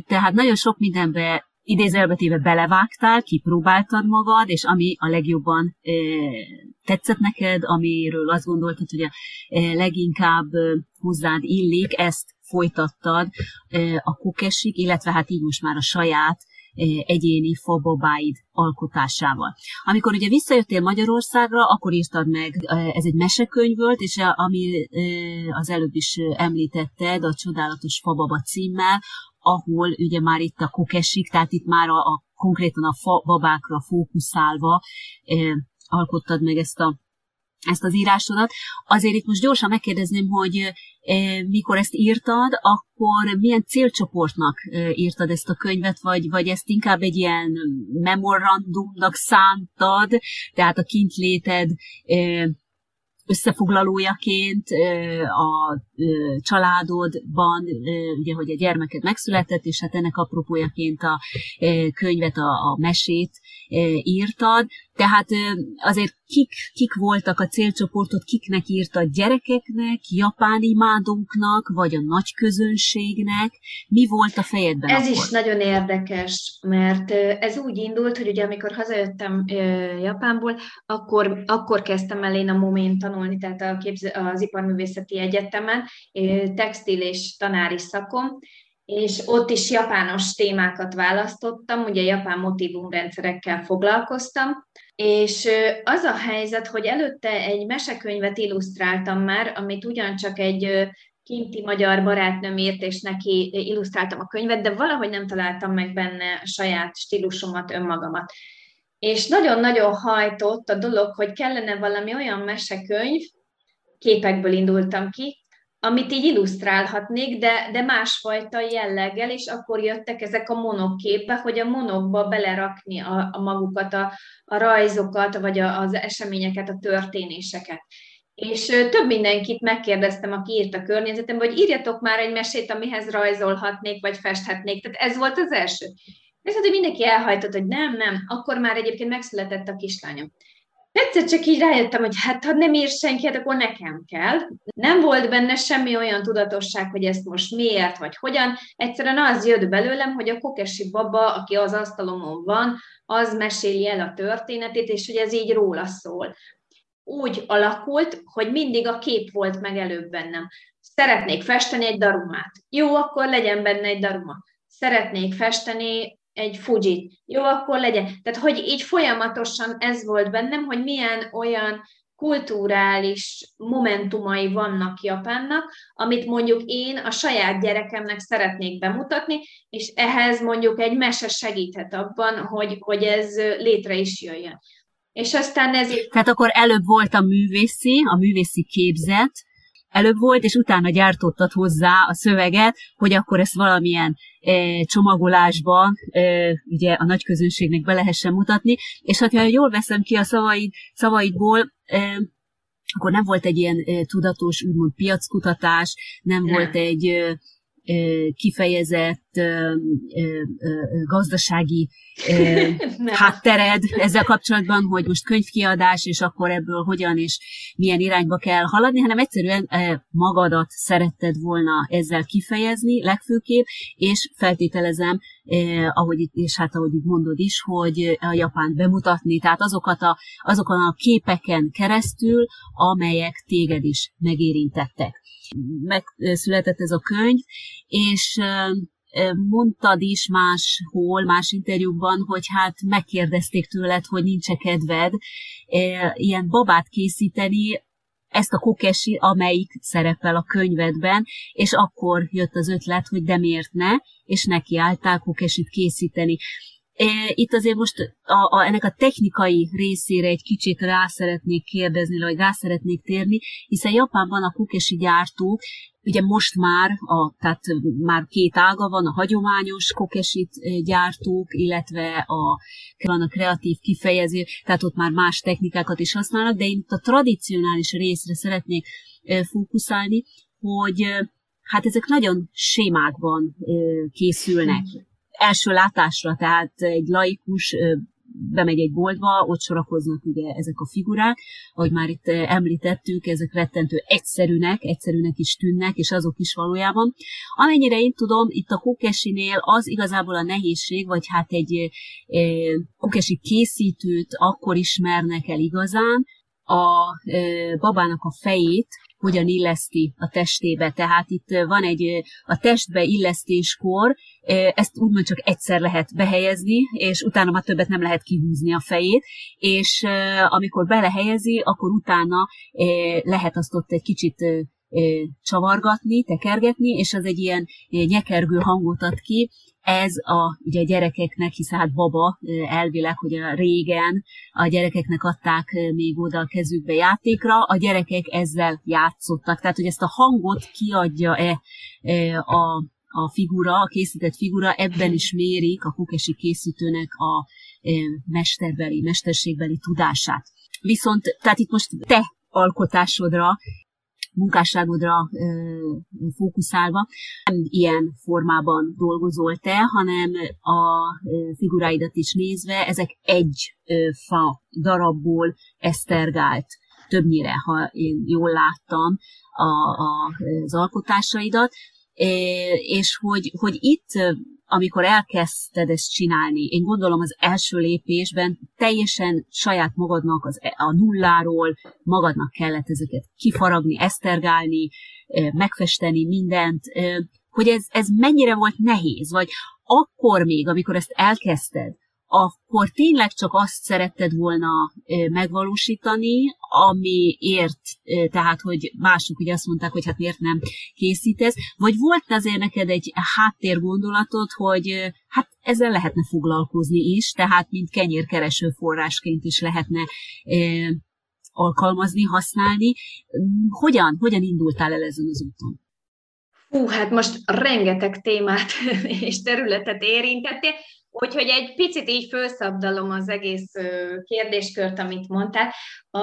Tehát nagyon sok mindenbe idézelbetéve belevágtál, kipróbáltad magad, és ami a legjobban e, tetszett neked, amiről azt gondoltad, hogy a e, leginkább e, hozzád illik, ezt folytattad a kokesik, illetve hát így most már a saját egyéni fababáid alkotásával. Amikor ugye visszajöttél Magyarországra, akkor írtad meg, ez egy mesekönyv volt, és ami az előbb is említetted, a Csodálatos Fababa címmel, ahol ugye már itt a kokesik, tehát itt már a, a konkrétan a fa, babákra fókuszálva eh, alkottad meg ezt a ezt az írásodat. Azért itt most gyorsan megkérdezném, hogy mikor ezt írtad, akkor milyen célcsoportnak írtad ezt a könyvet, vagy, vagy ezt inkább egy ilyen memorandumnak szántad, tehát a kintléted összefoglalójaként a családodban, ugye, hogy a gyermeked megszületett, és hát ennek apropójaként a könyvet, a, a mesét írtad. Tehát azért kik, kik voltak a célcsoportot, kiknek írtad gyerekeknek, japán imádóknak, vagy a nagy közönségnek? Mi volt a fejedben Ez akkor? is nagyon érdekes, mert ez úgy indult, hogy ugye amikor hazajöttem Japánból, akkor, akkor kezdtem el én a momén tanulni, tehát a képz, az Iparművészeti Egyetemen, textil és tanári szakom, és ott is japános témákat választottam, ugye japán motivumrendszerekkel foglalkoztam, és az a helyzet, hogy előtte egy mesekönyvet illusztráltam már, amit ugyancsak egy kinti magyar barátnőm írt, és neki illusztráltam a könyvet, de valahogy nem találtam meg benne saját stílusomat, önmagamat. És nagyon-nagyon hajtott a dolog, hogy kellene valami olyan mesekönyv, képekből indultam ki, amit így illusztrálhatnék, de, de másfajta jelleggel, és akkor jöttek ezek a monokképbe, hogy a monokba belerakni a, a magukat, a, a rajzokat, vagy a, az eseményeket, a történéseket. És több mindenkit megkérdeztem, aki írt a környezetemben, hogy írjatok már egy mesét, amihez rajzolhatnék, vagy festhetnék. Tehát ez volt az első. Ez hogy mindenki elhajtott, hogy nem, nem, akkor már egyébként megszületett a kislányom. Egyszer csak így rájöttem, hogy hát ha nem ír senki, hát akkor nekem kell. Nem volt benne semmi olyan tudatosság, hogy ezt most miért, vagy hogyan. Egyszerűen az jött belőlem, hogy a kokesi baba, aki az asztalomon van, az meséli el a történetét, és hogy ez így róla szól. Úgy alakult, hogy mindig a kép volt meg előbb bennem. Szeretnék festeni egy darumát. Jó, akkor legyen benne egy daruma. Szeretnék festeni egy Fuji. Jó, akkor legyen. Tehát, hogy így folyamatosan ez volt bennem, hogy milyen olyan kulturális momentumai vannak Japánnak, amit mondjuk én a saját gyerekemnek szeretnék bemutatni, és ehhez mondjuk egy mese segíthet abban, hogy, hogy ez létre is jöjjön. És aztán ez... Tehát akkor előbb volt a művészi, a művészi képzet, előbb volt, és utána gyártottad hozzá a szöveget, hogy akkor ezt valamilyen e, csomagolásba e, ugye a nagy közönségnek be lehessen mutatni, és hát, ha jól veszem ki a szavaid, szavaidból, e, akkor nem volt egy ilyen e, tudatos, úgymond piackutatás, nem, nem. volt egy e, kifejezett gazdasági háttered ezzel kapcsolatban, hogy most könyvkiadás, és akkor ebből hogyan és milyen irányba kell haladni, hanem egyszerűen magadat szeretted volna ezzel kifejezni legfőképp, és feltételezem, ahogy itt, és hát ahogy itt mondod is, hogy a Japánt bemutatni, tehát azokat a, azokon a képeken keresztül, amelyek téged is megérintettek. Megszületett ez a könyv, és mondtad is máshol, más interjúkban, hogy hát megkérdezték tőled, hogy nincs kedved ilyen babát készíteni, ezt a kokesi, amelyik szerepel a könyvedben, és akkor jött az ötlet, hogy de miért ne, és nekiálltál kokesit készíteni. Itt azért most a, a, ennek a technikai részére egy kicsit rá szeretnék kérdezni, vagy rá szeretnék térni, hiszen Japánban a kukesi gyártók, ugye most már, a, tehát már két ága van, a hagyományos kokesit gyártók, illetve a, van a kreatív kifejező, tehát ott már más technikákat is használnak, de én itt a tradicionális részre szeretnék fókuszálni, hogy hát ezek nagyon sémákban készülnek. Első látásra, tehát egy laikus bemegy egy boltba, ott sorakoznak ugye ezek a figurák, ahogy már itt említettük, ezek rettentő egyszerűnek, egyszerűnek is tűnnek, és azok is valójában. Amennyire én tudom, itt a kokesinél az igazából a nehézség, vagy hát egy e, kokesi készítőt akkor ismernek el igazán, a babának a fejét hogyan illeszti a testébe. Tehát itt van egy a testbe illesztéskor, ezt úgymond csak egyszer lehet behelyezni, és utána már többet nem lehet kihúzni a fejét, és amikor belehelyezi, akkor utána lehet azt ott egy kicsit csavargatni, tekergetni, és az egy ilyen nyekergő hangot ad ki, ez a, ugye a gyerekeknek, hiszen hát baba elvileg, hogy a régen a gyerekeknek adták még oda a kezükbe játékra, a gyerekek ezzel játszottak. Tehát, hogy ezt a hangot kiadja-e a, a figura, a készített figura, ebben is mérik a kukesi készítőnek a mesterbeli, mesterségbeli tudását. Viszont, tehát itt most te alkotásodra munkásságodra fókuszálva nem ilyen formában dolgozol te, hanem a figuráidat is nézve, ezek egy fa darabból esztergált többnyire, ha én jól láttam a, a, az alkotásaidat, és hogy, hogy itt amikor elkezdted ezt csinálni, én gondolom az első lépésben teljesen saját magadnak az, a nulláról magadnak kellett ezeket kifaragni, esztergálni, megfesteni mindent, hogy ez, ez mennyire volt nehéz, vagy akkor még, amikor ezt elkezdted, akkor tényleg csak azt szeretted volna megvalósítani, amiért, tehát, hogy mások ugye azt mondták, hogy hát miért nem készítesz, vagy volt azért neked egy háttérgondolatod, hogy hát ezzel lehetne foglalkozni is, tehát mint kenyérkereső forrásként is lehetne alkalmazni, használni. Hogyan, hogyan indultál el ezen az úton? Hú, hát most rengeteg témát és területet érintettél. Úgyhogy egy picit így felszabdalom az egész kérdéskört, amit mondtál. A,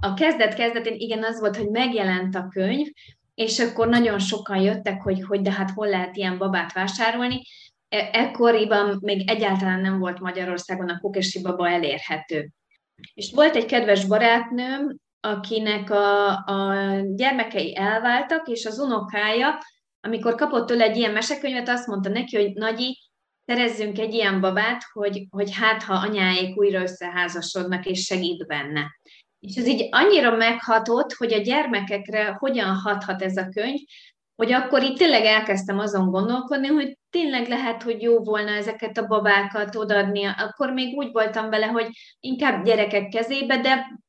a kezdet-kezdetén igen az volt, hogy megjelent a könyv, és akkor nagyon sokan jöttek, hogy, hogy de hát hol lehet ilyen babát vásárolni. E, ekkoriban még egyáltalán nem volt Magyarországon a kukesi baba elérhető. És volt egy kedves barátnőm, akinek a, a gyermekei elváltak, és az unokája, amikor kapott tőle egy ilyen mesekönyvet, azt mondta neki, hogy Nagyi, szerezzünk egy ilyen babát, hogy, hogy hát ha anyáik újra összeházasodnak és segít benne. És ez így annyira meghatott, hogy a gyermekekre hogyan hathat ez a könyv, hogy akkor itt tényleg elkezdtem azon gondolkodni, hogy tényleg lehet, hogy jó volna ezeket a babákat odaadni. Akkor még úgy voltam vele, hogy inkább gyerekek kezébe, de,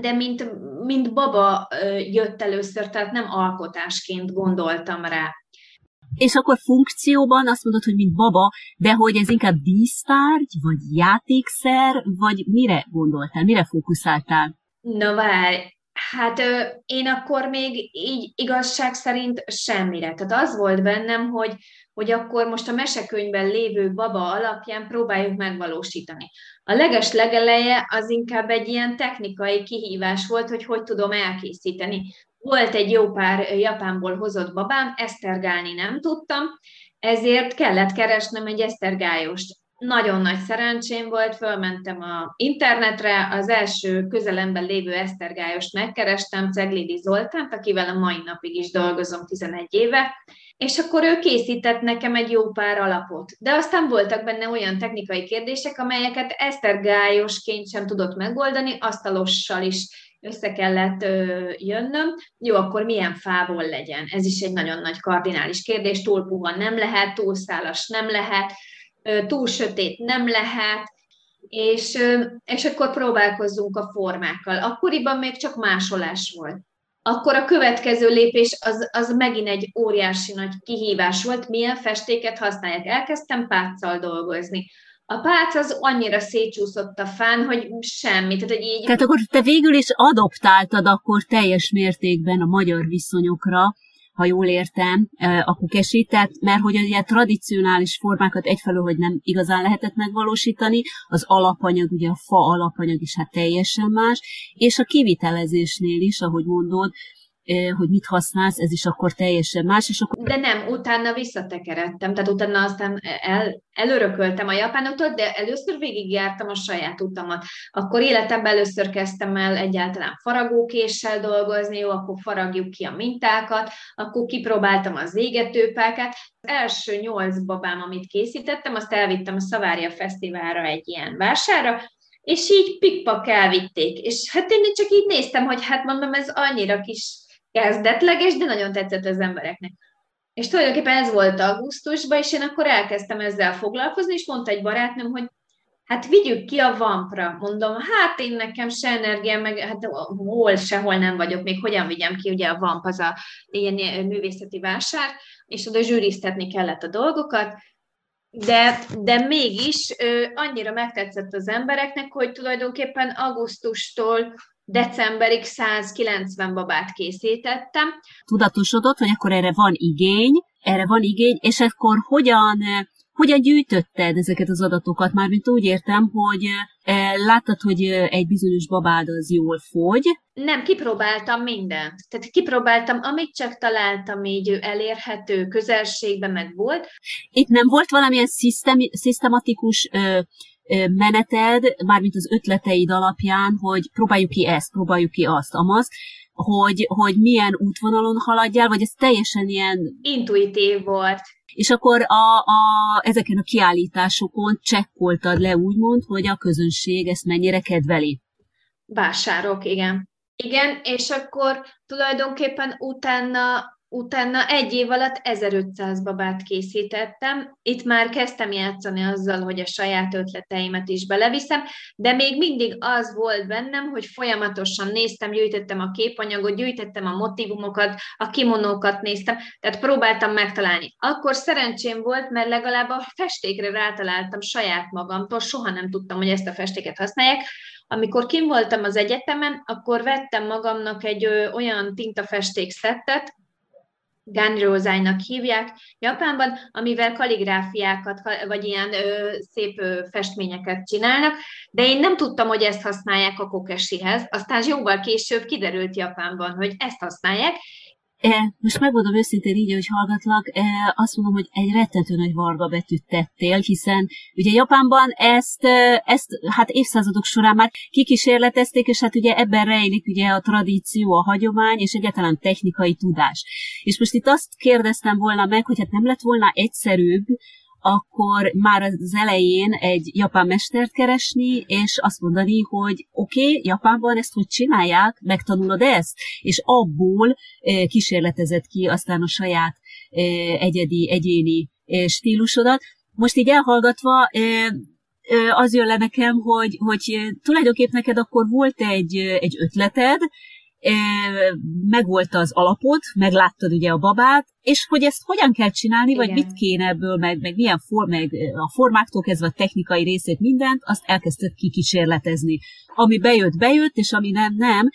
de mint, mint baba jött először, tehát nem alkotásként gondoltam rá és akkor funkcióban azt mondod, hogy mint baba, de hogy ez inkább dísztárgy, vagy játékszer, vagy mire gondoltál, mire fókuszáltál? Na várj, hát ö, én akkor még így igazság szerint semmire. Tehát az volt bennem, hogy, hogy akkor most a mesekönyvben lévő baba alapján próbáljuk megvalósítani. A leges legeleje az inkább egy ilyen technikai kihívás volt, hogy hogy tudom elkészíteni. Volt egy jó pár Japánból hozott babám, esztergálni nem tudtam, ezért kellett keresnem egy esztergályost. Nagyon nagy szerencsém volt, fölmentem a internetre, az első közelemben lévő esztergályost megkerestem, Ceglidi Zoltánt, akivel a mai napig is dolgozom 11 éve, és akkor ő készített nekem egy jó pár alapot. De aztán voltak benne olyan technikai kérdések, amelyeket esztergályosként sem tudott megoldani, asztalossal is össze kellett ö, jönnöm. Jó, akkor milyen fából legyen? Ez is egy nagyon nagy kardinális kérdés. Túl puha nem lehet, túl szálas nem lehet, ö, túl sötét nem lehet, és, ö, és akkor próbálkozzunk a formákkal. Akkoriban még csak másolás volt. Akkor a következő lépés az, az megint egy óriási nagy kihívás volt, milyen festéket használják. Elkezdtem páccal dolgozni a pác az annyira szétcsúszott a fán, hogy semmi. Tehát, hogy így... Tehát akkor te végül is adoptáltad akkor teljes mértékben a magyar viszonyokra, ha jól értem, e, a kukesit, tehát mert hogy ugye tradicionális formákat egyfelől, hogy nem igazán lehetett megvalósítani, az alapanyag, ugye a fa alapanyag is hát teljesen más, és a kivitelezésnél is, ahogy mondod, hogy mit használsz, ez is akkor teljesen más. És akkor... De nem, utána visszatekeredtem, tehát utána aztán el, előrököltem a japánoktól, de először végigjártam a saját utamat. Akkor életemben először kezdtem el egyáltalán faragókéssel dolgozni, jó, akkor faragjuk ki a mintákat, akkor kipróbáltam az égetőpákát. Az első nyolc babám, amit készítettem, azt elvittem a Szavária Fesztiválra egy ilyen vásárra, és így pikpak elvitték. És hát én csak így néztem, hogy hát mondom, ez annyira kis kezdetleges, de nagyon tetszett az embereknek. És tulajdonképpen ez volt augusztusban, és én akkor elkezdtem ezzel foglalkozni, és mondta egy barátnőm, hogy hát vigyük ki a vampra. Mondom, hát én nekem se energiám, meg hát hol, sehol nem vagyok, még hogyan vigyem ki, ugye a vamp az a ilyen művészeti vásár, és oda zsűriztetni kellett a dolgokat, de, de mégis ö, annyira megtetszett az embereknek, hogy tulajdonképpen augusztustól decemberig 190 babát készítettem. Tudatosodott, hogy akkor erre van igény, erre van igény, és akkor hogyan hogyan gyűjtötted ezeket az adatokat? Mármint úgy értem, hogy e, láttad, hogy egy bizonyos babád az jól fogy. Nem, kipróbáltam mindent. Tehát kipróbáltam, amit csak találtam így elérhető közelségben, meg volt. Itt nem volt valamilyen szisztematikus meneted, mármint az ötleteid alapján, hogy próbáljuk ki ezt, próbáljuk ki azt, amazt, hogy, hogy milyen útvonalon haladjál, vagy ez teljesen ilyen... Intuitív volt. És akkor a, a, ezeken a kiállításokon csekkoltad le úgymond, hogy a közönség ezt mennyire kedveli. Vásárok, igen. Igen, és akkor tulajdonképpen utána Utána egy év alatt 1500 babát készítettem. Itt már kezdtem játszani azzal, hogy a saját ötleteimet is beleviszem, de még mindig az volt bennem, hogy folyamatosan néztem, gyűjtöttem a képanyagot, gyűjtöttem a motivumokat, a kimonókat néztem, tehát próbáltam megtalálni. Akkor szerencsém volt, mert legalább a festékre rátaláltam saját magamtól, soha nem tudtam, hogy ezt a festéket használják, amikor kim voltam az egyetemen, akkor vettem magamnak egy olyan tintafesték szettet, Ganrosájnak hívják. Japánban, amivel kaligráfiákat, vagy ilyen ö, szép ö, festményeket csinálnak, de én nem tudtam, hogy ezt használják a kokesihez, aztán jóval később kiderült Japánban, hogy ezt használják, most megmondom őszintén így, hogy hallgatlak, e, azt mondom, hogy egy rettentő nagy varga betűt tettél, hiszen ugye Japánban ezt, e, ezt hát évszázadok során már kikísérletezték, és hát ugye ebben rejlik ugye a tradíció, a hagyomány, és egyáltalán technikai tudás. És most itt azt kérdeztem volna meg, hogy hát nem lett volna egyszerűbb akkor már az elején egy japán mestert keresni, és azt mondani, hogy oké, okay, Japánban ezt hogy csinálják, megtanulod ezt, és abból kísérletezett ki aztán a saját egyedi, egyéni stílusodat. Most így elhallgatva, az jön le nekem, hogy, hogy tulajdonképpen neked akkor volt egy, egy ötleted, megvolt az alapot, megláttad ugye a babát, és hogy ezt hogyan kell csinálni, Igen. vagy mit kéne ebből, meg, meg milyen for, meg a formáktól kezdve a technikai részét, mindent, azt elkezdted kikísérletezni. Ami bejött, bejött, és ami nem, nem.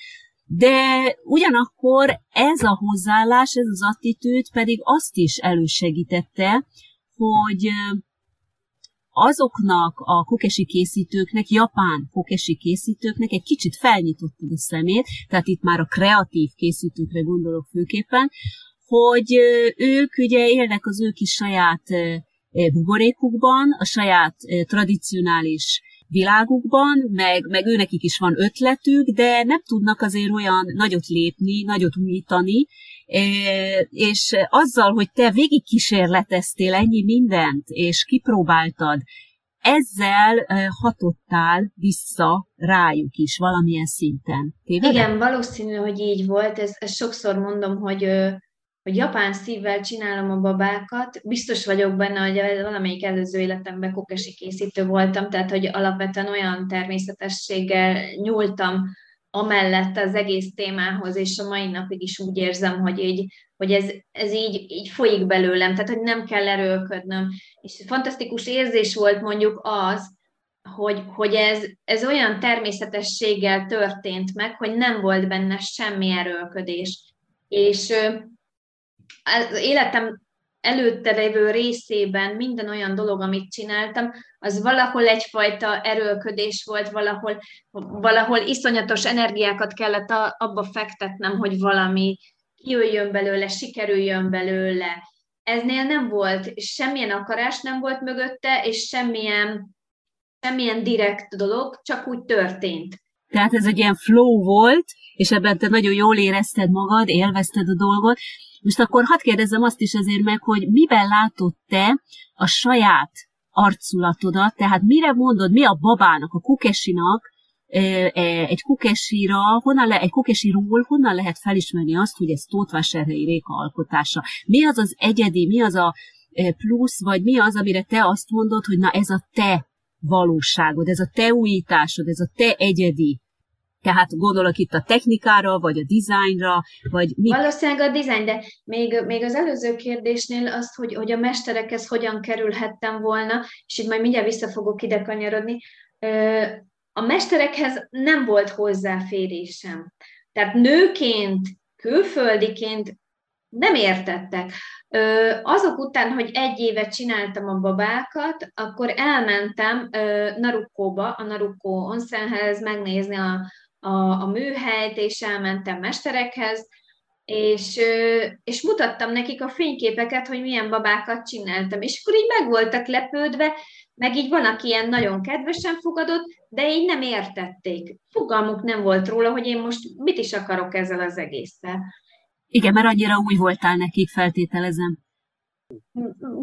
De ugyanakkor ez a hozzáállás, ez az attitűd pedig azt is elősegítette, hogy azoknak a kokesi készítőknek, japán kokesi készítőknek egy kicsit felnyitottad a szemét, tehát itt már a kreatív készítőkre gondolok főképpen, hogy ők ugye élnek az ő kis saját buborékukban, a saját tradicionális világukban, meg, meg őnekik is van ötletük, de nem tudnak azért olyan nagyot lépni, nagyot újítani, és azzal, hogy te végig kísérleteztél ennyi mindent, és kipróbáltad, ezzel hatottál vissza rájuk is valamilyen szinten. Tévedem? Igen, valószínű, hogy így volt. Ez, ez sokszor mondom, hogy hogy japán szívvel csinálom a babákat. Biztos vagyok benne, hogy valamelyik előző életemben kokesi készítő voltam, tehát hogy alapvetően olyan természetességgel nyúltam amellett az egész témához, és a mai napig is úgy érzem, hogy, így, hogy ez, ez így, így folyik belőlem, tehát hogy nem kell erőlködnöm. És fantasztikus érzés volt mondjuk az, hogy, hogy ez, ez olyan természetességgel történt meg, hogy nem volt benne semmi erőlködés. És az életem előtte lévő részében minden olyan dolog, amit csináltam, az valahol egyfajta erőlködés volt, valahol, valahol iszonyatos energiákat kellett abba fektetnem, hogy valami jöjjön belőle, sikerüljön belőle. Eznél nem volt, semmilyen akarás nem volt mögötte, és semmilyen, semmilyen direkt dolog, csak úgy történt. Tehát ez egy ilyen flow volt, és ebben te nagyon jól érezted magad, élvezted a dolgot, most akkor hadd kérdezzem azt is azért meg, hogy miben látod te a saját arculatodat, tehát mire mondod, mi a babának, a kukesinak, e, egy kukesira, honnan le, egy kukesiról honnan lehet felismerni azt, hogy ez Tóthvásárhelyi Réka alkotása? Mi az az egyedi, mi az a plusz, vagy mi az, amire te azt mondod, hogy na ez a te valóságod, ez a te újításod, ez a te egyedi tehát gondolok itt a technikára, vagy a dizájnra, vagy mi? Valószínűleg a dizájn, de még, még az előző kérdésnél azt, hogy, hogy a mesterekhez hogyan kerülhettem volna, és itt majd mindjárt vissza fogok ide kanyarodni, a mesterekhez nem volt hozzáférésem. Tehát nőként, külföldiként nem értettek. Azok után, hogy egy évet csináltam a babákat, akkor elmentem Narukkóba, a Narukkó Onszenhez megnézni a, a, a műhelyt, és elmentem mesterekhez, és, és mutattam nekik a fényképeket, hogy milyen babákat csináltam. És akkor így meg voltak lepődve, meg így van, aki ilyen nagyon kedvesen fogadott, de így nem értették. Fogalmuk nem volt róla, hogy én most mit is akarok ezzel az egésszel. Igen, mert annyira új voltál nekik, feltételezem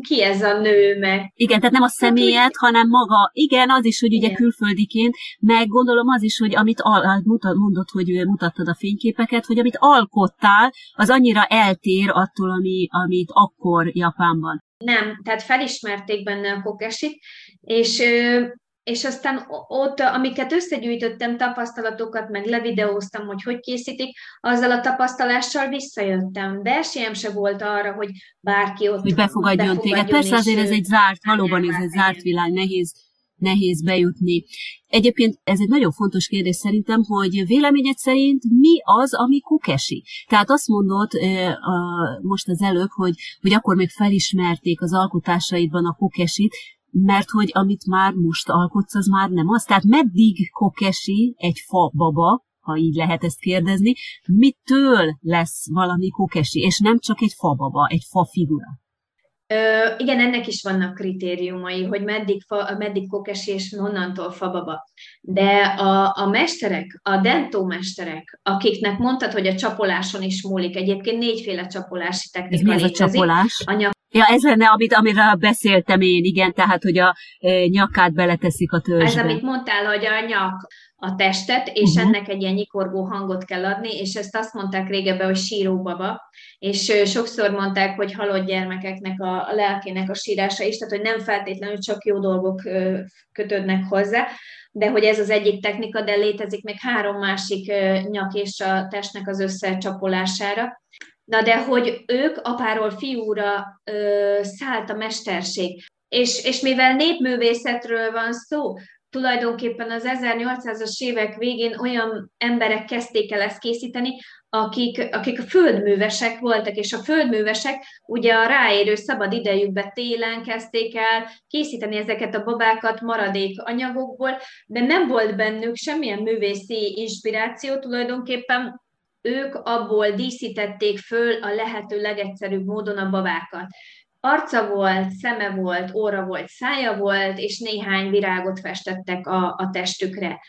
ki ez a nő meg. Igen, tehát nem a személyet, hát, hanem maga. Igen, az is, hogy ugye igen. külföldiként, meg gondolom az is, hogy amit al- mondott, hogy mutattad a fényképeket, hogy amit alkottál, az annyira eltér attól, ami, amit akkor Japánban. Nem, tehát felismerték benne a kokesit, és és aztán ott, amiket összegyűjtöttem, tapasztalatokat, meg levideóztam, hogy hogy készítik, azzal a tapasztalással visszajöttem. De esélyem se volt arra, hogy bárki ott Hogy befogadjon, befogadjon téged. Persze azért ez egy zárt, valóban ez egy zárt világ, nehéz, nehéz bejutni. Egyébként ez egy nagyon fontos kérdés szerintem, hogy véleményed szerint mi az, ami kukesi? Tehát azt mondod most az előbb, hogy, hogy akkor még felismerték az alkotásaidban a kukesit, mert hogy amit már most alkotsz, az már nem az. Tehát meddig kokesi egy fa baba, ha így lehet ezt kérdezni, mitől lesz valami kokesi, és nem csak egy fa baba, egy fa figura. Ö, igen, ennek is vannak kritériumai, hogy meddig, fa, meddig kokesi és honnantól fababa. De a, a mesterek, a dentó mesterek, akiknek mondtad, hogy a csapoláson is múlik, egyébként négyféle csapolási technika Ez mi ez a csapolás? A Ja, ez lenne, amit, amiről beszéltem én, igen, tehát, hogy a e, nyakát beleteszik a törzsbe. Ez, amit mondtál, hogy a nyak a testet, és uh-huh. ennek egy ilyen nyikorgó hangot kell adni, és ezt azt mondták régebben, hogy síróbaba, és sokszor mondták, hogy halott gyermekeknek a, a lelkének a sírása is, tehát hogy nem feltétlenül csak jó dolgok kötődnek hozzá, de hogy ez az egyik technika, de létezik még három másik nyak és a testnek az összecsapolására. Na de hogy ők apáról fiúra ö, szállt a mesterség. És, és mivel népművészetről van szó, tulajdonképpen az 1800-as évek végén olyan emberek kezdték el ezt készíteni, akik, akik a földművesek voltak, és a földművesek ugye a ráérő szabad idejükbe télen kezdték el készíteni ezeket a babákat maradék anyagokból, de nem volt bennük semmilyen művészi inspiráció, tulajdonképpen ők abból díszítették föl a lehető legegyszerűbb módon a babákat. Arca volt, szeme volt, óra volt, szája volt, és néhány virágot festettek a, a testükre.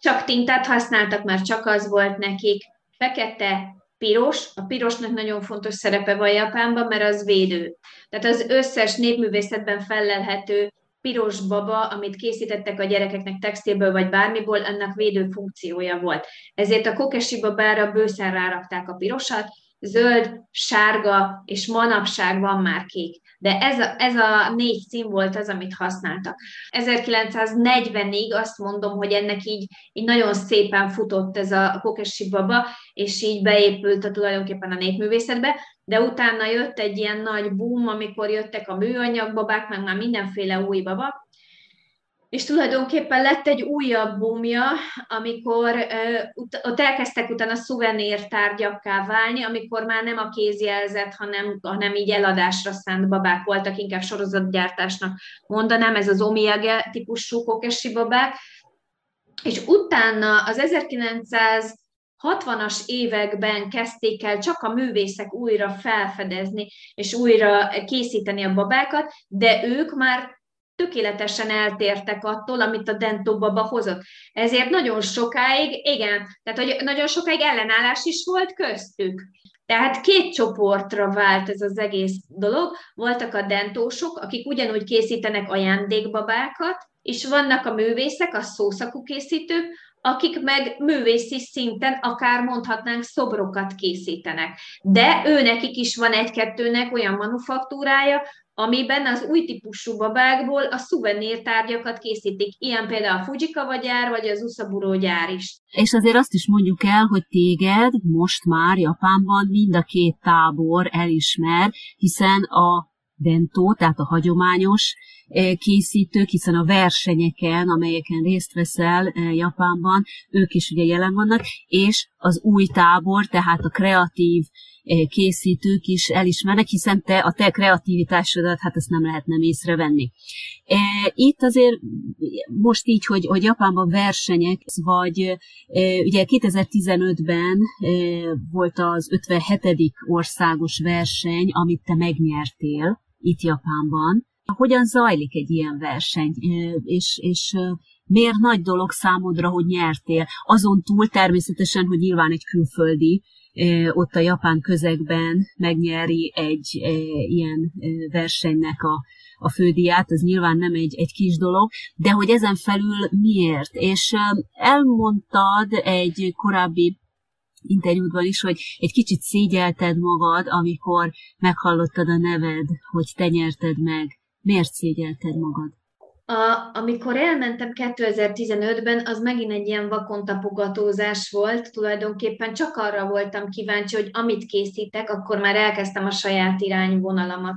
Csak tintát használtak, mert csak az volt nekik. Fekete, piros. A pirosnak nagyon fontos szerepe van Japánban, mert az védő. Tehát az összes népművészetben fellelhető piros baba, amit készítettek a gyerekeknek textilből vagy bármiból, annak védő funkciója volt. Ezért a kokesi babára bőszen rárakták a pirosat, zöld, sárga és manapság van már kék. De ez a, ez a négy szín volt az, amit használtak. 1940-ig azt mondom, hogy ennek így, így nagyon szépen futott ez a kokesi baba, és így beépült a tulajdonképpen a népművészetbe, de utána jött egy ilyen nagy boom, amikor jöttek a műanyagbabák, meg már mindenféle új baba, és tulajdonképpen lett egy újabb bumja, amikor uh, ott elkezdtek utána szuvenír tárgyakká válni, amikor már nem a kézjelzet, hanem, hanem így eladásra szánt babák voltak, inkább sorozatgyártásnak mondanám, ez az omiyage típusú kokesi babák, és utána az 1900 60-as években kezdték el csak a művészek újra felfedezni, és újra készíteni a babákat, de ők már tökéletesen eltértek attól, amit a Dento baba hozott. Ezért nagyon sokáig, igen, tehát hogy nagyon sokáig ellenállás is volt köztük. Tehát két csoportra vált ez az egész dolog. Voltak a dentósok, akik ugyanúgy készítenek ajándékbabákat, és vannak a művészek, a szószakú készítők, akik meg művészi szinten akár mondhatnánk szobrokat készítenek. De őnekik is van egy-kettőnek olyan manufaktúrája, amiben az új típusú babákból a szuvenírtárgyakat készítik. Ilyen például a Fujikawa gyár, vagy az Usaburo gyár is. És azért azt is mondjuk el, hogy téged most már Japánban mind a két tábor elismer, hiszen a bentó, tehát a hagyományos készítők, hiszen a versenyeken, amelyeken részt veszel Japánban, ők is ugye jelen vannak, és az új tábor, tehát a kreatív készítők is elismernek, hiszen te a te kreativitásodat, hát ezt nem lehet nem észrevenni. Itt azért most így, hogy, hogy Japánban versenyek, vagy ugye 2015-ben volt az 57. országos verseny, amit te megnyertél, itt Japánban. Hogyan zajlik egy ilyen verseny, és, és miért nagy dolog számodra, hogy nyertél? Azon túl természetesen, hogy nyilván egy külföldi ott a japán közegben megnyeri egy ilyen versenynek a, a fődiát, az nyilván nem egy, egy kis dolog, de hogy ezen felül miért? És elmondtad egy korábbi interjúdban is, hogy egy kicsit szégyelted magad, amikor meghallottad a neved, hogy te nyerted meg. Miért szégyelted magad? A, amikor elmentem 2015-ben, az megint egy ilyen vakon tapogatózás volt, tulajdonképpen csak arra voltam kíváncsi, hogy amit készítek, akkor már elkezdtem a saját irányvonalamat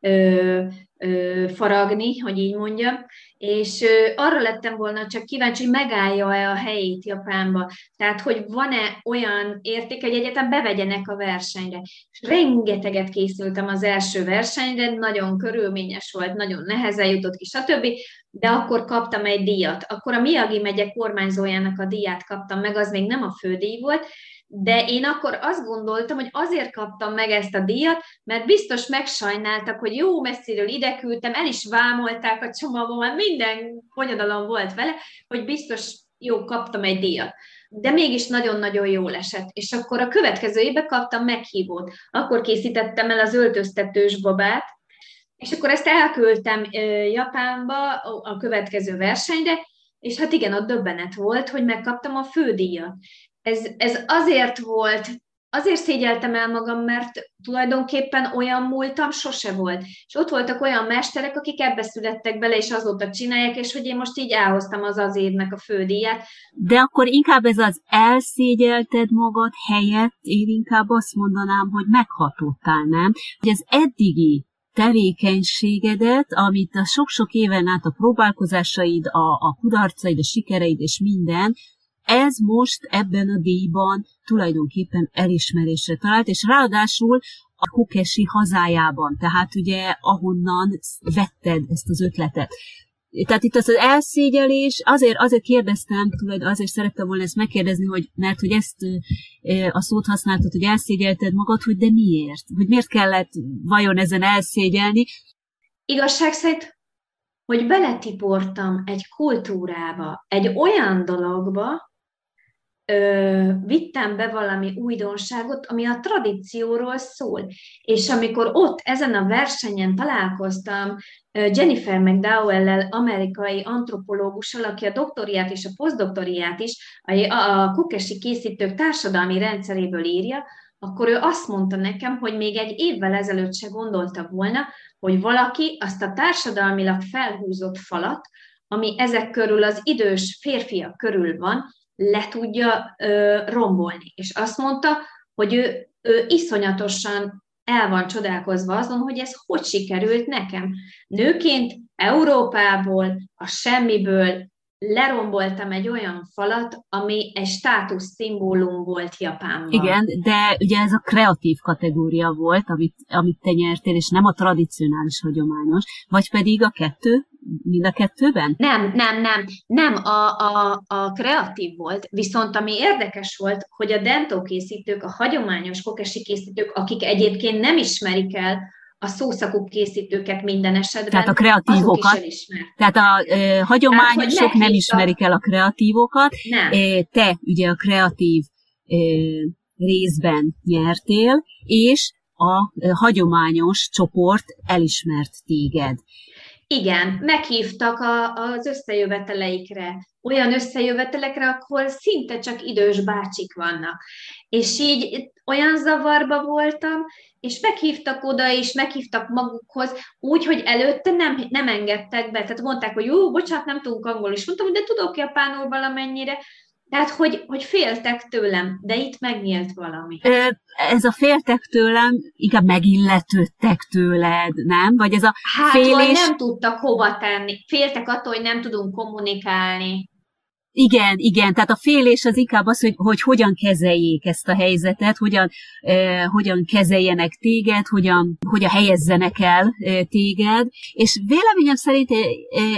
ö, ö, faragni, hogy így mondjam, és arra lettem volna csak kíváncsi, hogy megállja-e a helyét Japánba, tehát hogy van-e olyan érték, hogy egyetem bevegyenek a versenyre. És rengeteget készültem az első versenyre, nagyon körülményes volt, nagyon nehezen jutott ki, stb., de akkor kaptam egy díjat. Akkor a Miyagi megye kormányzójának a díját kaptam meg, az még nem a fődíj volt, de én akkor azt gondoltam, hogy azért kaptam meg ezt a díjat, mert biztos megsajnáltak, hogy jó messziről ide küldtem, el is vámolták a csomagomat, minden bonyodalom volt vele, hogy biztos jó, kaptam egy díjat. De mégis nagyon-nagyon jól esett. És akkor a következő évben kaptam meghívót. Akkor készítettem el az öltöztetős babát, és akkor ezt elküldtem Japánba a következő versenyre, és hát igen, ott döbbenet volt, hogy megkaptam a fődíjat ez, ez azért volt, azért szégyeltem el magam, mert tulajdonképpen olyan múltam sose volt. És ott voltak olyan mesterek, akik ebbe születtek bele, és azóta csinálják, és hogy én most így elhoztam az az évnek a fődíját. De akkor inkább ez az elszégyelted magad helyett, én inkább azt mondanám, hogy meghatottál, nem? Hogy az eddigi tevékenységedet, amit a sok-sok éven át a próbálkozásaid, a, a kudarcaid, a sikereid és minden, ez most ebben a díjban tulajdonképpen elismerésre talált, és ráadásul a Kokesi hazájában, tehát ugye ahonnan vetted ezt az ötletet. tehát itt az, az elszégyelés, azért, azért kérdeztem, azért szerettem volna ezt megkérdezni, hogy, mert hogy ezt a szót használtad, hogy elszégyelted magad, hogy de miért? Hogy miért kellett vajon ezen elszégyelni? Igazság szerint, hogy beletiportam egy kultúrába, egy olyan dologba, ö, vittem be valami újdonságot, ami a tradícióról szól. És amikor ott ezen a versenyen találkoztam Jennifer McDowell-lel, amerikai antropológussal, aki a doktoriát és a posztdoktoriát is a, a kukesi készítők társadalmi rendszeréből írja, akkor ő azt mondta nekem, hogy még egy évvel ezelőtt se gondolta volna, hogy valaki azt a társadalmilag felhúzott falat, ami ezek körül az idős férfiak körül van, le tudja ö, rombolni. És azt mondta, hogy ő, ő iszonyatosan el van csodálkozva azon, hogy ez hogy sikerült nekem. Nőként Európából, a semmiből leromboltam egy olyan falat, ami egy státusz szimbólum volt Japánban. Igen, de ugye ez a kreatív kategória volt, amit, amit te nyertél, és nem a tradicionális hagyományos, vagy pedig a kettő, mind a kettőben? Nem, nem, nem, nem, a, a, a kreatív volt, viszont ami érdekes volt, hogy a dentó készítők, a hagyományos kokesi készítők, akik egyébként nem ismerik el a szószakú készítőket minden esetben. Tehát a kreatívokat. Tehát a e, hagyományosok Tehát, nem ismerik el a kreatívokat. Nem. E, te ugye a kreatív e, részben nyertél, és a e, hagyományos csoport elismert téged. Igen, meghívtak a, az összejöveteleikre, olyan összejövetelekre, ahol szinte csak idős bácsik vannak. És így olyan zavarba voltam, és meghívtak oda, és meghívtak magukhoz, úgy, hogy előtte nem, nem engedtek be. Tehát mondták, hogy jó, bocsánat, nem tudunk angolul, és mondtam, de tudok japánul valamennyire, tehát, hogy, hogy féltek tőlem, de itt megnyílt valami. Ez a féltek tőlem, inkább megilletődtek tőled, nem? Vagy ez a hát, félés... hogy nem tudtak hova tenni. Féltek attól, hogy nem tudunk kommunikálni. Igen, igen, tehát a félés az inkább az, hogy, hogy hogyan kezeljék ezt a helyzetet, hogyan, eh, hogyan kezeljenek téged, hogyan, hogyan helyezzenek el eh, téged, és véleményem szerint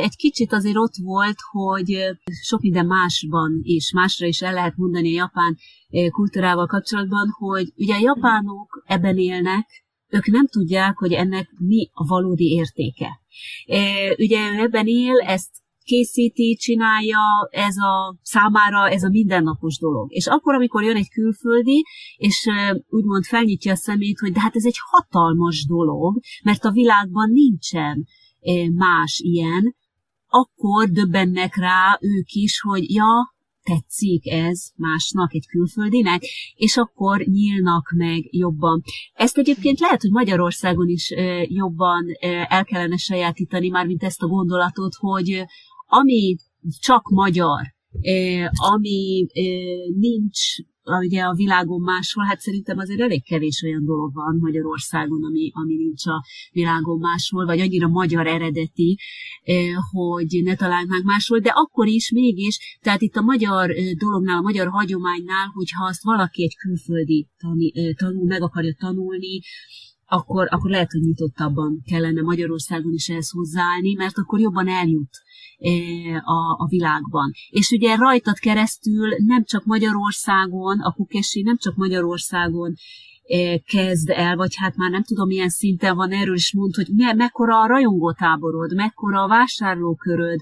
egy kicsit azért ott volt, hogy sok minden másban is, másra is el lehet mondani a japán kultúrával kapcsolatban, hogy ugye a japánok ebben élnek, ők nem tudják, hogy ennek mi a valódi értéke. Ugye ebben él, ezt készíti, csinálja, ez a számára ez a mindennapos dolog. És akkor, amikor jön egy külföldi, és úgymond felnyitja a szemét, hogy de hát ez egy hatalmas dolog, mert a világban nincsen más ilyen, akkor döbbennek rá ők is, hogy ja, tetszik ez másnak, egy külföldinek, és akkor nyílnak meg jobban. Ezt egyébként lehet, hogy Magyarországon is jobban el kellene sajátítani, már mint ezt a gondolatot, hogy ami csak magyar, ami nincs ugye a világon máshol, hát szerintem azért elég kevés olyan dolog van Magyarországon, ami, ami nincs a világon máshol, vagy annyira magyar eredeti, hogy ne találnánk máshol, de akkor is mégis, tehát itt a magyar dolognál, a magyar hagyománynál, hogyha azt valaki egy külföldi tanul, meg akarja tanulni, akkor, akkor lehet, hogy nyitottabban kellene Magyarországon is ehhez hozzáállni, mert akkor jobban eljut a, a világban. És ugye rajtad keresztül nem csak Magyarországon, a Kukesi nem csak Magyarországon kezd el, vagy hát már nem tudom milyen szinten van erről is mond, hogy me, mekkora a rajongótáborod, mekkora a vásárlóköröd,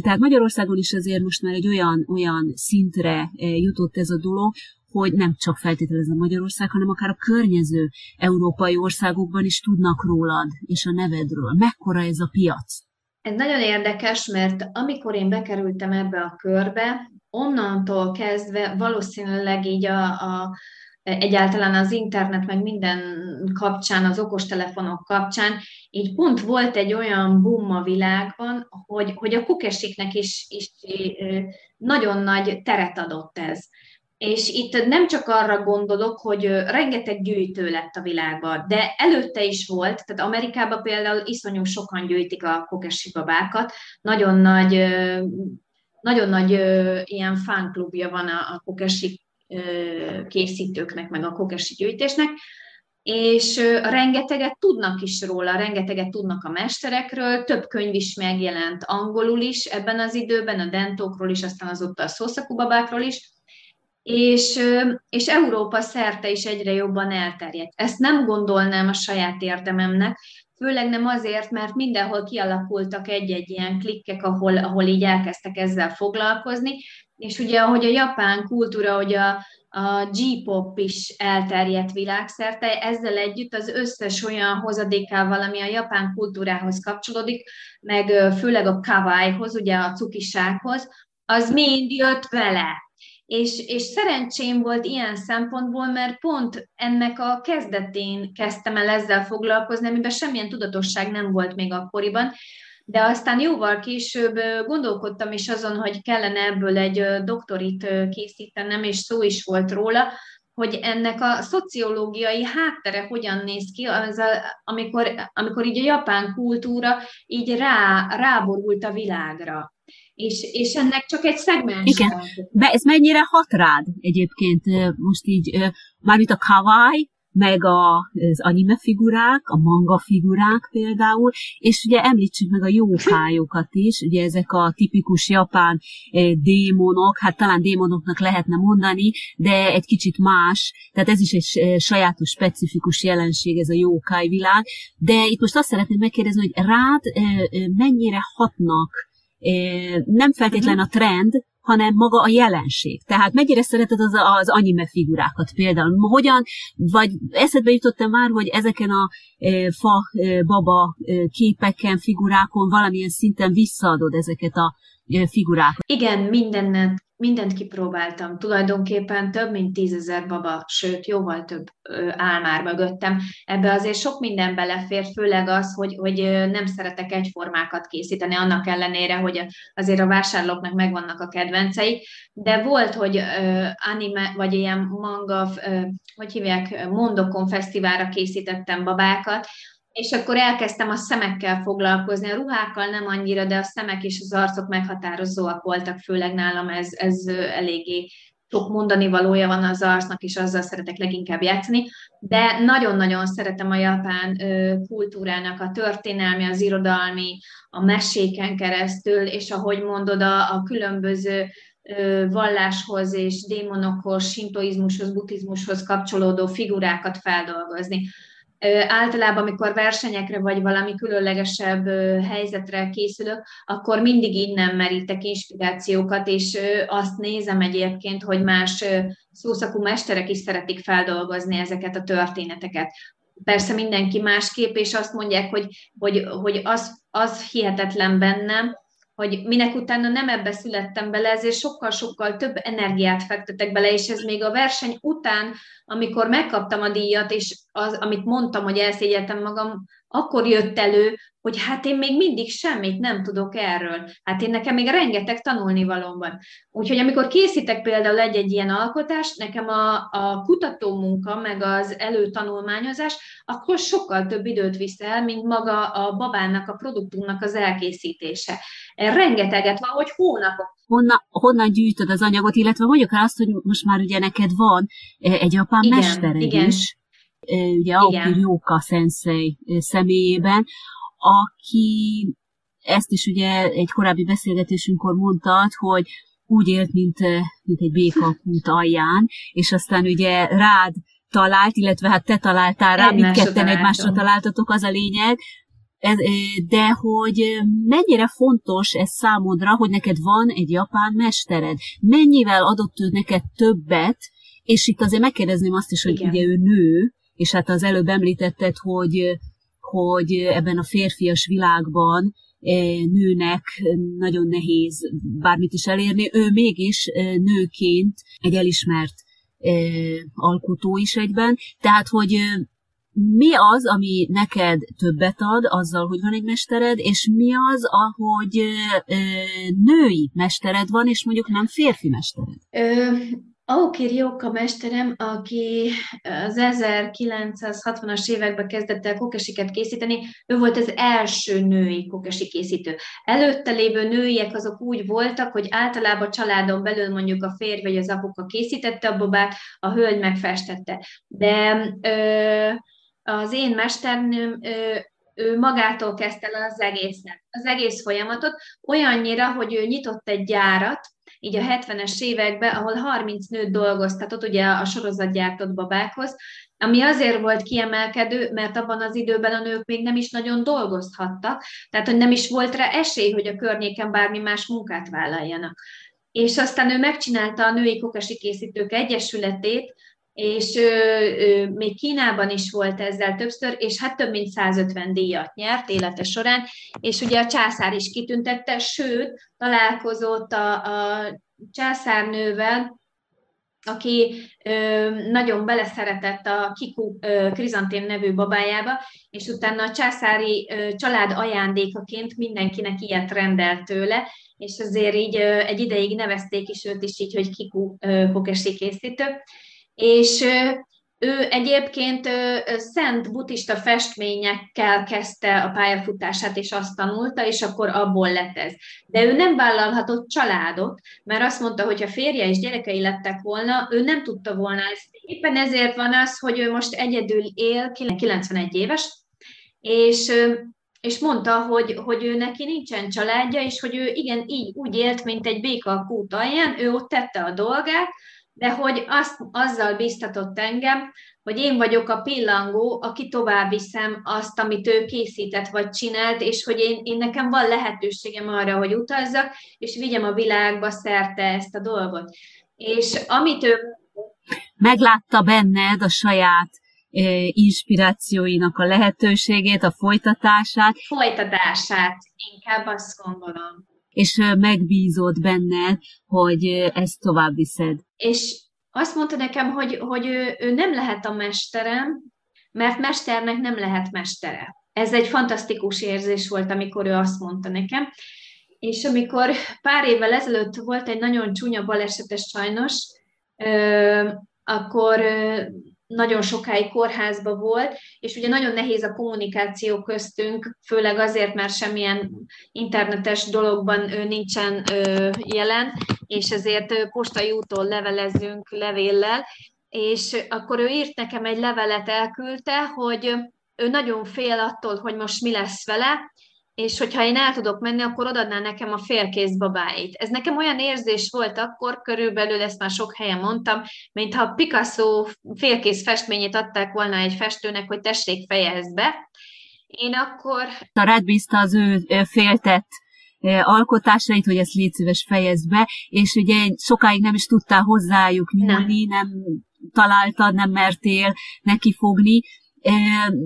tehát Magyarországon is azért most már egy olyan, olyan szintre jutott ez a dolog, hogy nem csak feltételezve Magyarország, hanem akár a környező európai országokban is tudnak rólad és a nevedről. Mekkora ez a piac? Ez nagyon érdekes, mert amikor én bekerültem ebbe a körbe, onnantól kezdve valószínűleg így a, a egyáltalán az internet, meg minden kapcsán, az okostelefonok kapcsán, így pont volt egy olyan boom a világban, hogy, hogy a kukesiknek is, is nagyon nagy teret adott ez. És itt nem csak arra gondolok, hogy rengeteg gyűjtő lett a világban, de előtte is volt, tehát Amerikában például iszonyú sokan gyűjtik a kokesi babákat, nagyon nagy, nagyon nagy ilyen fánklubja van a, a kokesi készítőknek, meg a kokesi gyűjtésnek, és rengeteget tudnak is róla, rengeteget tudnak a mesterekről, több könyv is megjelent angolul is ebben az időben, a dentókról is, aztán azóta a szószakubabákról is, és, és Európa szerte is egyre jobban elterjedt. Ezt nem gondolnám a saját érdememnek, főleg nem azért, mert mindenhol kialakultak egy-egy ilyen klikkek, ahol, ahol így elkezdtek ezzel foglalkozni, és ugye, ahogy a japán kultúra, hogy a, a G-pop is elterjedt világszerte, ezzel együtt az összes olyan hozadékával, ami a japán kultúrához kapcsolódik, meg főleg a kawaii-hoz, ugye a cukisághoz, az mind jött vele. És, és szerencsém volt ilyen szempontból, mert pont ennek a kezdetén kezdtem el ezzel foglalkozni, amiben semmilyen tudatosság nem volt még akkoriban, de aztán jóval később gondolkodtam is azon, hogy kellene ebből egy doktorit készítenem, és szó is volt róla, hogy ennek a szociológiai háttere hogyan néz ki, az a, amikor, amikor így a japán kultúra így rá, ráborult a világra. És, és ennek csak egy szegmens. Igen, de ez mennyire hat rád egyébként most így, mármint a kawaii, meg a, az anime figurák, a manga figurák például, és ugye említsük meg a jókájokat is, ugye ezek a tipikus japán démonok, hát talán démonoknak lehetne mondani, de egy kicsit más, tehát ez is egy sajátos, specifikus jelenség, ez a jókáj világ, de itt most azt szeretném megkérdezni, hogy rád mennyire hatnak nem feltétlen a trend, hanem maga a jelenség. Tehát mennyire szereted az, az anime figurákat például? Hogyan, vagy eszedbe jutott már, hogy ezeken a e, fa, e, baba e, képeken, figurákon valamilyen szinten visszaadod ezeket a figurákat? Igen, mindennel mindent kipróbáltam. Tulajdonképpen több mint tízezer baba, sőt, jóval több áll már mögöttem. Ebbe azért sok minden belefér, főleg az, hogy, hogy nem szeretek egyformákat készíteni, annak ellenére, hogy azért a vásárlóknak megvannak a kedvencei, de volt, hogy anime, vagy ilyen manga, hogy hívják, Mondokon fesztiválra készítettem babákat, és akkor elkezdtem a szemekkel foglalkozni, a ruhákkal nem annyira, de a szemek és az arcok meghatározóak voltak, főleg nálam ez, ez eléggé sok mondani valója van az arcnak, és azzal szeretek leginkább játszani, de nagyon-nagyon szeretem a japán kultúrának a történelmi, az irodalmi, a meséken keresztül, és ahogy mondod, a, a különböző valláshoz és démonokhoz, sintoizmushoz, buddhizmushoz kapcsolódó figurákat feldolgozni általában, amikor versenyekre vagy valami különlegesebb helyzetre készülök, akkor mindig innen merítek inspirációkat, és azt nézem egyébként, hogy más szószakú mesterek is szeretik feldolgozni ezeket a történeteket. Persze mindenki másképp, és azt mondják, hogy, hogy, hogy az, az hihetetlen bennem, hogy minek utána nem ebbe születtem bele, ezért sokkal-sokkal több energiát fektetek bele, és ez még a verseny után, amikor megkaptam a díjat, és az, amit mondtam, hogy elszégyeltem magam, akkor jött elő, hogy hát én még mindig semmit nem tudok erről. Hát én nekem még rengeteg tanulnivalóm van. Úgyhogy amikor készítek például egy-egy ilyen alkotást, nekem a, a kutatómunka, meg az előtanulmányozás, akkor sokkal több időt visz el, mint maga a babának, a produktumnak az elkészítése. Rengeteget van, hogy hónapok. Honnan, honnan gyűjtöd az anyagot, illetve mondjuk el azt, hogy most már ugye neked van eh, egy apám igen, mestered igen. is, ugye Aoki Ryoka sensei személyében, aki ezt is ugye egy korábbi beszélgetésünkkor mondtad, hogy úgy élt, mint, mint egy békakút alján, és aztán ugye rád talált, illetve hát te találtál rá, mindketten egymásra találtatok, az a lényeg, de hogy mennyire fontos ez számodra, hogy neked van egy japán mestered. Mennyivel adott ő neked többet, és itt azért megkérdezném azt is, hogy Igen. ugye ő nő, és hát az előbb említetted, hogy, hogy ebben a férfias világban nőnek nagyon nehéz bármit is elérni. Ő mégis nőként egy elismert alkotó is egyben. Tehát, hogy mi az, ami neked többet ad azzal, hogy van egy mestered, és mi az, ahogy női mestered van, és mondjuk nem férfi mestered? Aoki Ryoka mesterem, aki az 1960-as években kezdett el kokesiket készíteni, ő volt az első női kokesi készítő. Előtte lévő nőiek azok úgy voltak, hogy általában családon belül mondjuk a férj vagy az apuka készítette a babát, a hölgy megfestette. De ö, az én mesternőm ő magától kezdte el az egészet, az egész folyamatot, olyannyira, hogy ő nyitott egy gyárat, így a 70-es években, ahol 30 nőt dolgoztatott, ugye a sorozatgyártott babákhoz, ami azért volt kiemelkedő, mert abban az időben a nők még nem is nagyon dolgozhattak, tehát hogy nem is volt rá esély, hogy a környéken bármi más munkát vállaljanak. És aztán ő megcsinálta a Női Kokasi Készítők Egyesületét, és ő, ő, még Kínában is volt ezzel többször, és hát több mint 150 díjat nyert élete során, és ugye a császár is kitüntette, sőt, találkozott a, a császárnővel, aki ö, nagyon beleszeretett a Kiku ö, Krizantém nevű babájába, és utána a császári ö, család ajándékaként mindenkinek ilyet rendelt tőle, és azért így ö, egy ideig nevezték is őt is így, hogy Kiku ö, kokesi készítő és ő egyébként szent buddhista festményekkel kezdte a pályafutását, és azt tanulta, és akkor abból lett ez. De ő nem vállalhatott családot, mert azt mondta, hogy ha férje és gyerekei lettek volna, ő nem tudta volna ezt. Éppen ezért van az, hogy ő most egyedül él, 91 éves, és és mondta, hogy, hogy ő neki nincsen családja, és hogy ő igen, így úgy élt, mint egy béka a kút alján, ő ott tette a dolgát, de hogy azt, azzal biztatott engem, hogy én vagyok a pillangó, aki tovább viszem azt, amit ő készített vagy csinált, és hogy én, én nekem van lehetőségem arra, hogy utazzak, és vigyem a világba szerte ezt a dolgot. És amit ő... Meglátta benned a saját inspirációinak a lehetőségét, a folytatását. Folytatását, inkább azt gondolom és megbízott benned, hogy ezt tovább viszed. És azt mondta nekem, hogy, hogy ő, ő nem lehet a mesterem, mert mesternek nem lehet mestere. Ez egy fantasztikus érzés volt, amikor ő azt mondta nekem. És amikor pár évvel ezelőtt volt egy nagyon csúnya balesetes sajnos, akkor nagyon sokáig kórházba volt, és ugye nagyon nehéz a kommunikáció köztünk, főleg azért, mert semmilyen internetes dologban ő nincsen jelen, és ezért postai úton levelezünk levéllel, és akkor ő írt nekem egy levelet, elküldte, hogy ő nagyon fél attól, hogy most mi lesz vele, és hogyha én el tudok menni, akkor odadná nekem a félkész babáit. Ez nekem olyan érzés volt akkor, körülbelül ezt már sok helyen mondtam, mintha Picasso félkész festményét adták volna egy festőnek, hogy tessék fejezd be. Én akkor... A rád bízta az ő féltett alkotásait, hogy ezt légy szíves fejezd be, és ugye sokáig nem is tudtál hozzájuk nyúlni, nem, nem találtad, nem mertél neki fogni,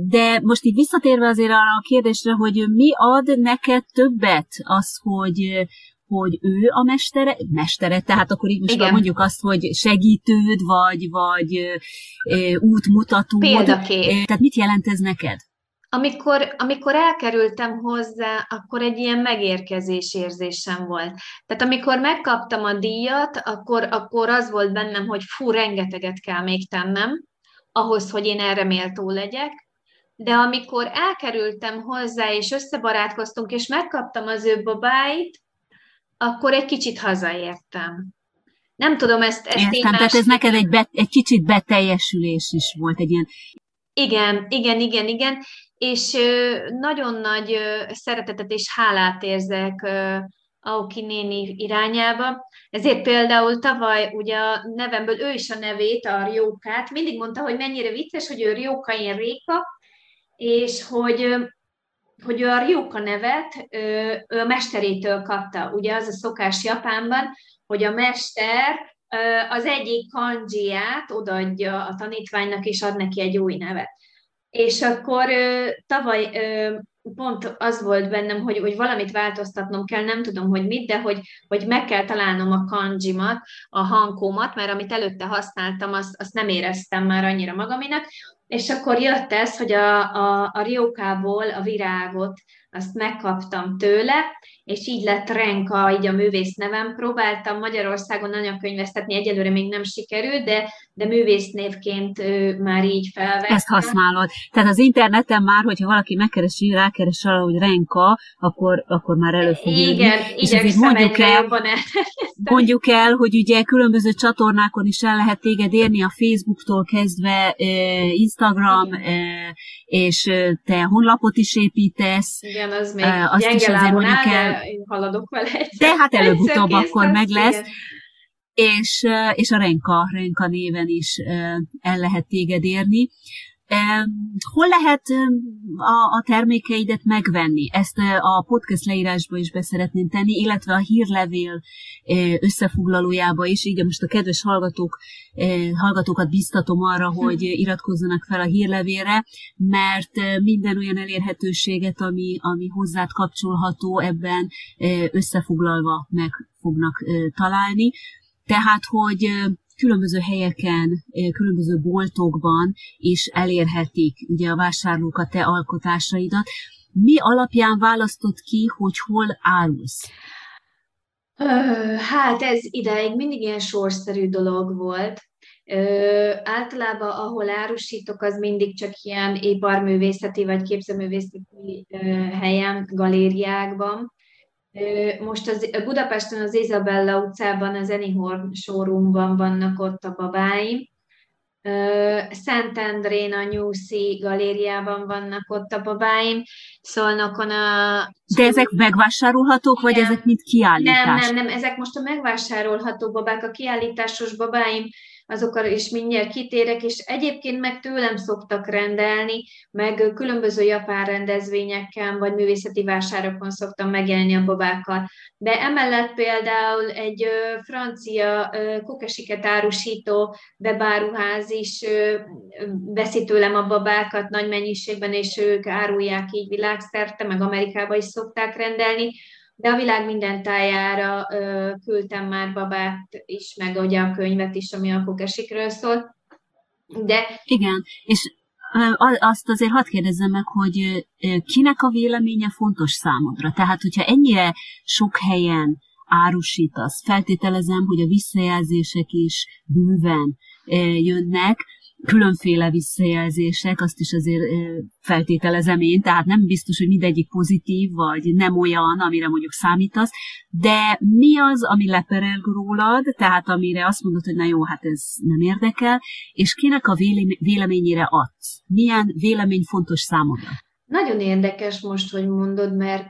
de most így visszatérve azért arra a kérdésre, hogy mi ad neked többet az, hogy, hogy ő a mestere, mestere, tehát akkor így most mondjuk azt, hogy segítőd, vagy, vagy e, útmutató. Példakép. Tehát mit jelent ez neked? Amikor, amikor elkerültem hozzá, akkor egy ilyen megérkezés érzésem volt. Tehát amikor megkaptam a díjat, akkor, akkor az volt bennem, hogy fú, rengeteget kell még tennem, ahhoz, hogy én erre méltó legyek, de amikor elkerültem hozzá, és összebarátkoztunk, és megkaptam az ő babáit, akkor egy kicsit hazaértem. Nem tudom, ezt, ezt Értem, én más... tehát ez neked egy, be, egy kicsit beteljesülés is volt, egy ilyen... Igen, igen, igen, igen, és nagyon nagy szeretetet és hálát érzek Aoki néni irányába. Ezért például tavaly ugye a nevemből ő is a nevét, a Rjókát, mindig mondta, hogy mennyire vicces, hogy ő Rjóka, én Réka, és hogy, hogy ő a Rjóka nevet ő, ő a mesterétől kapta. Ugye az a szokás Japánban, hogy a mester az egyik kanjiát odaadja a tanítványnak, és ad neki egy új nevet. És akkor tavaly pont az volt bennem, hogy, hogy valamit változtatnom kell, nem tudom, hogy mit, de hogy, hogy meg kell találnom a kanjimat, a hankómat, mert amit előtte használtam, azt, azt nem éreztem már annyira magaminak, és akkor jött ez, hogy a, a, a riókából a virágot azt megkaptam tőle, és így lett Renka, így a művész nevem. Próbáltam Magyarországon anyakönyvesztetni, egyelőre még nem sikerült, de, de művésznévként már így felvettem. Ezt használod. Tehát az interneten már, hogyha valaki megkeresi, rákeres arra, hogy Renka, akkor, akkor már elő fog Igen, igyekszem mondjuk el, jobban el. mondjuk el, hogy ugye különböző csatornákon is el lehet téged érni, a Facebooktól kezdve Instagram, Igen. és te honlapot is építesz. Igen, az még azt gyenge is azért mondjuk el, de én haladok vele egyszer. De hát előbb-utóbb akkor meg lesz. Igen és, és a Renka, Renka néven is el lehet téged érni. Hol lehet a, a termékeidet megvenni? Ezt a podcast leírásba is beszeretném tenni, illetve a hírlevél összefoglalójába is. Így most a kedves hallgatók, hallgatókat biztatom arra, hm. hogy iratkozzanak fel a hírlevélre, mert minden olyan elérhetőséget, ami, ami hozzád kapcsolható, ebben összefoglalva meg fognak találni. Tehát, hogy különböző helyeken, különböző boltokban is elérhetik ugye a vásárlók a te alkotásaidat. Mi alapján választott ki, hogy hol árulsz? Hát ez ideig mindig ilyen sorszerű dolog volt. Általában, ahol árusítok, az mindig csak ilyen iparművészeti vagy képzőművészeti helyen, galériákban. Most az, Budapesten az Isabella utcában, az Anyhorn showroomban vannak ott a babáim. Szentendrén a New Sea galériában vannak ott a babáim, Szolnokon a... De ezek megvásárolhatók, vagy nem, ezek mint kiállítás? Nem, nem, nem, ezek most a megvásárolható babák, a kiállításos babáim, azokra is mindjárt kitérek, és egyébként meg tőlem szoktak rendelni, meg különböző japán rendezvényeken, vagy művészeti vásárokon szoktam megjelenni a babákkal. De emellett például egy francia kukesiket árusító bebáruház is veszi tőlem a babákat nagy mennyiségben, és ők árulják így világszerte, meg Amerikába is szokták rendelni de a világ minden tájára ö, küldtem már babát is, meg ugye a könyvet is, ami a kokesikről szól. De... Igen, és azt azért hadd kérdezzem meg, hogy kinek a véleménye fontos számodra? Tehát, hogyha ennyire sok helyen árusítasz, feltételezem, hogy a visszajelzések is bőven jönnek, különféle visszajelzések, azt is azért feltételezem én, tehát nem biztos, hogy mindegyik pozitív, vagy nem olyan, amire mondjuk számítasz, de mi az, ami leperel rólad, tehát amire azt mondod, hogy na jó, hát ez nem érdekel, és kinek a véleményére adsz? Milyen vélemény fontos számodra? Nagyon érdekes most, hogy mondod, mert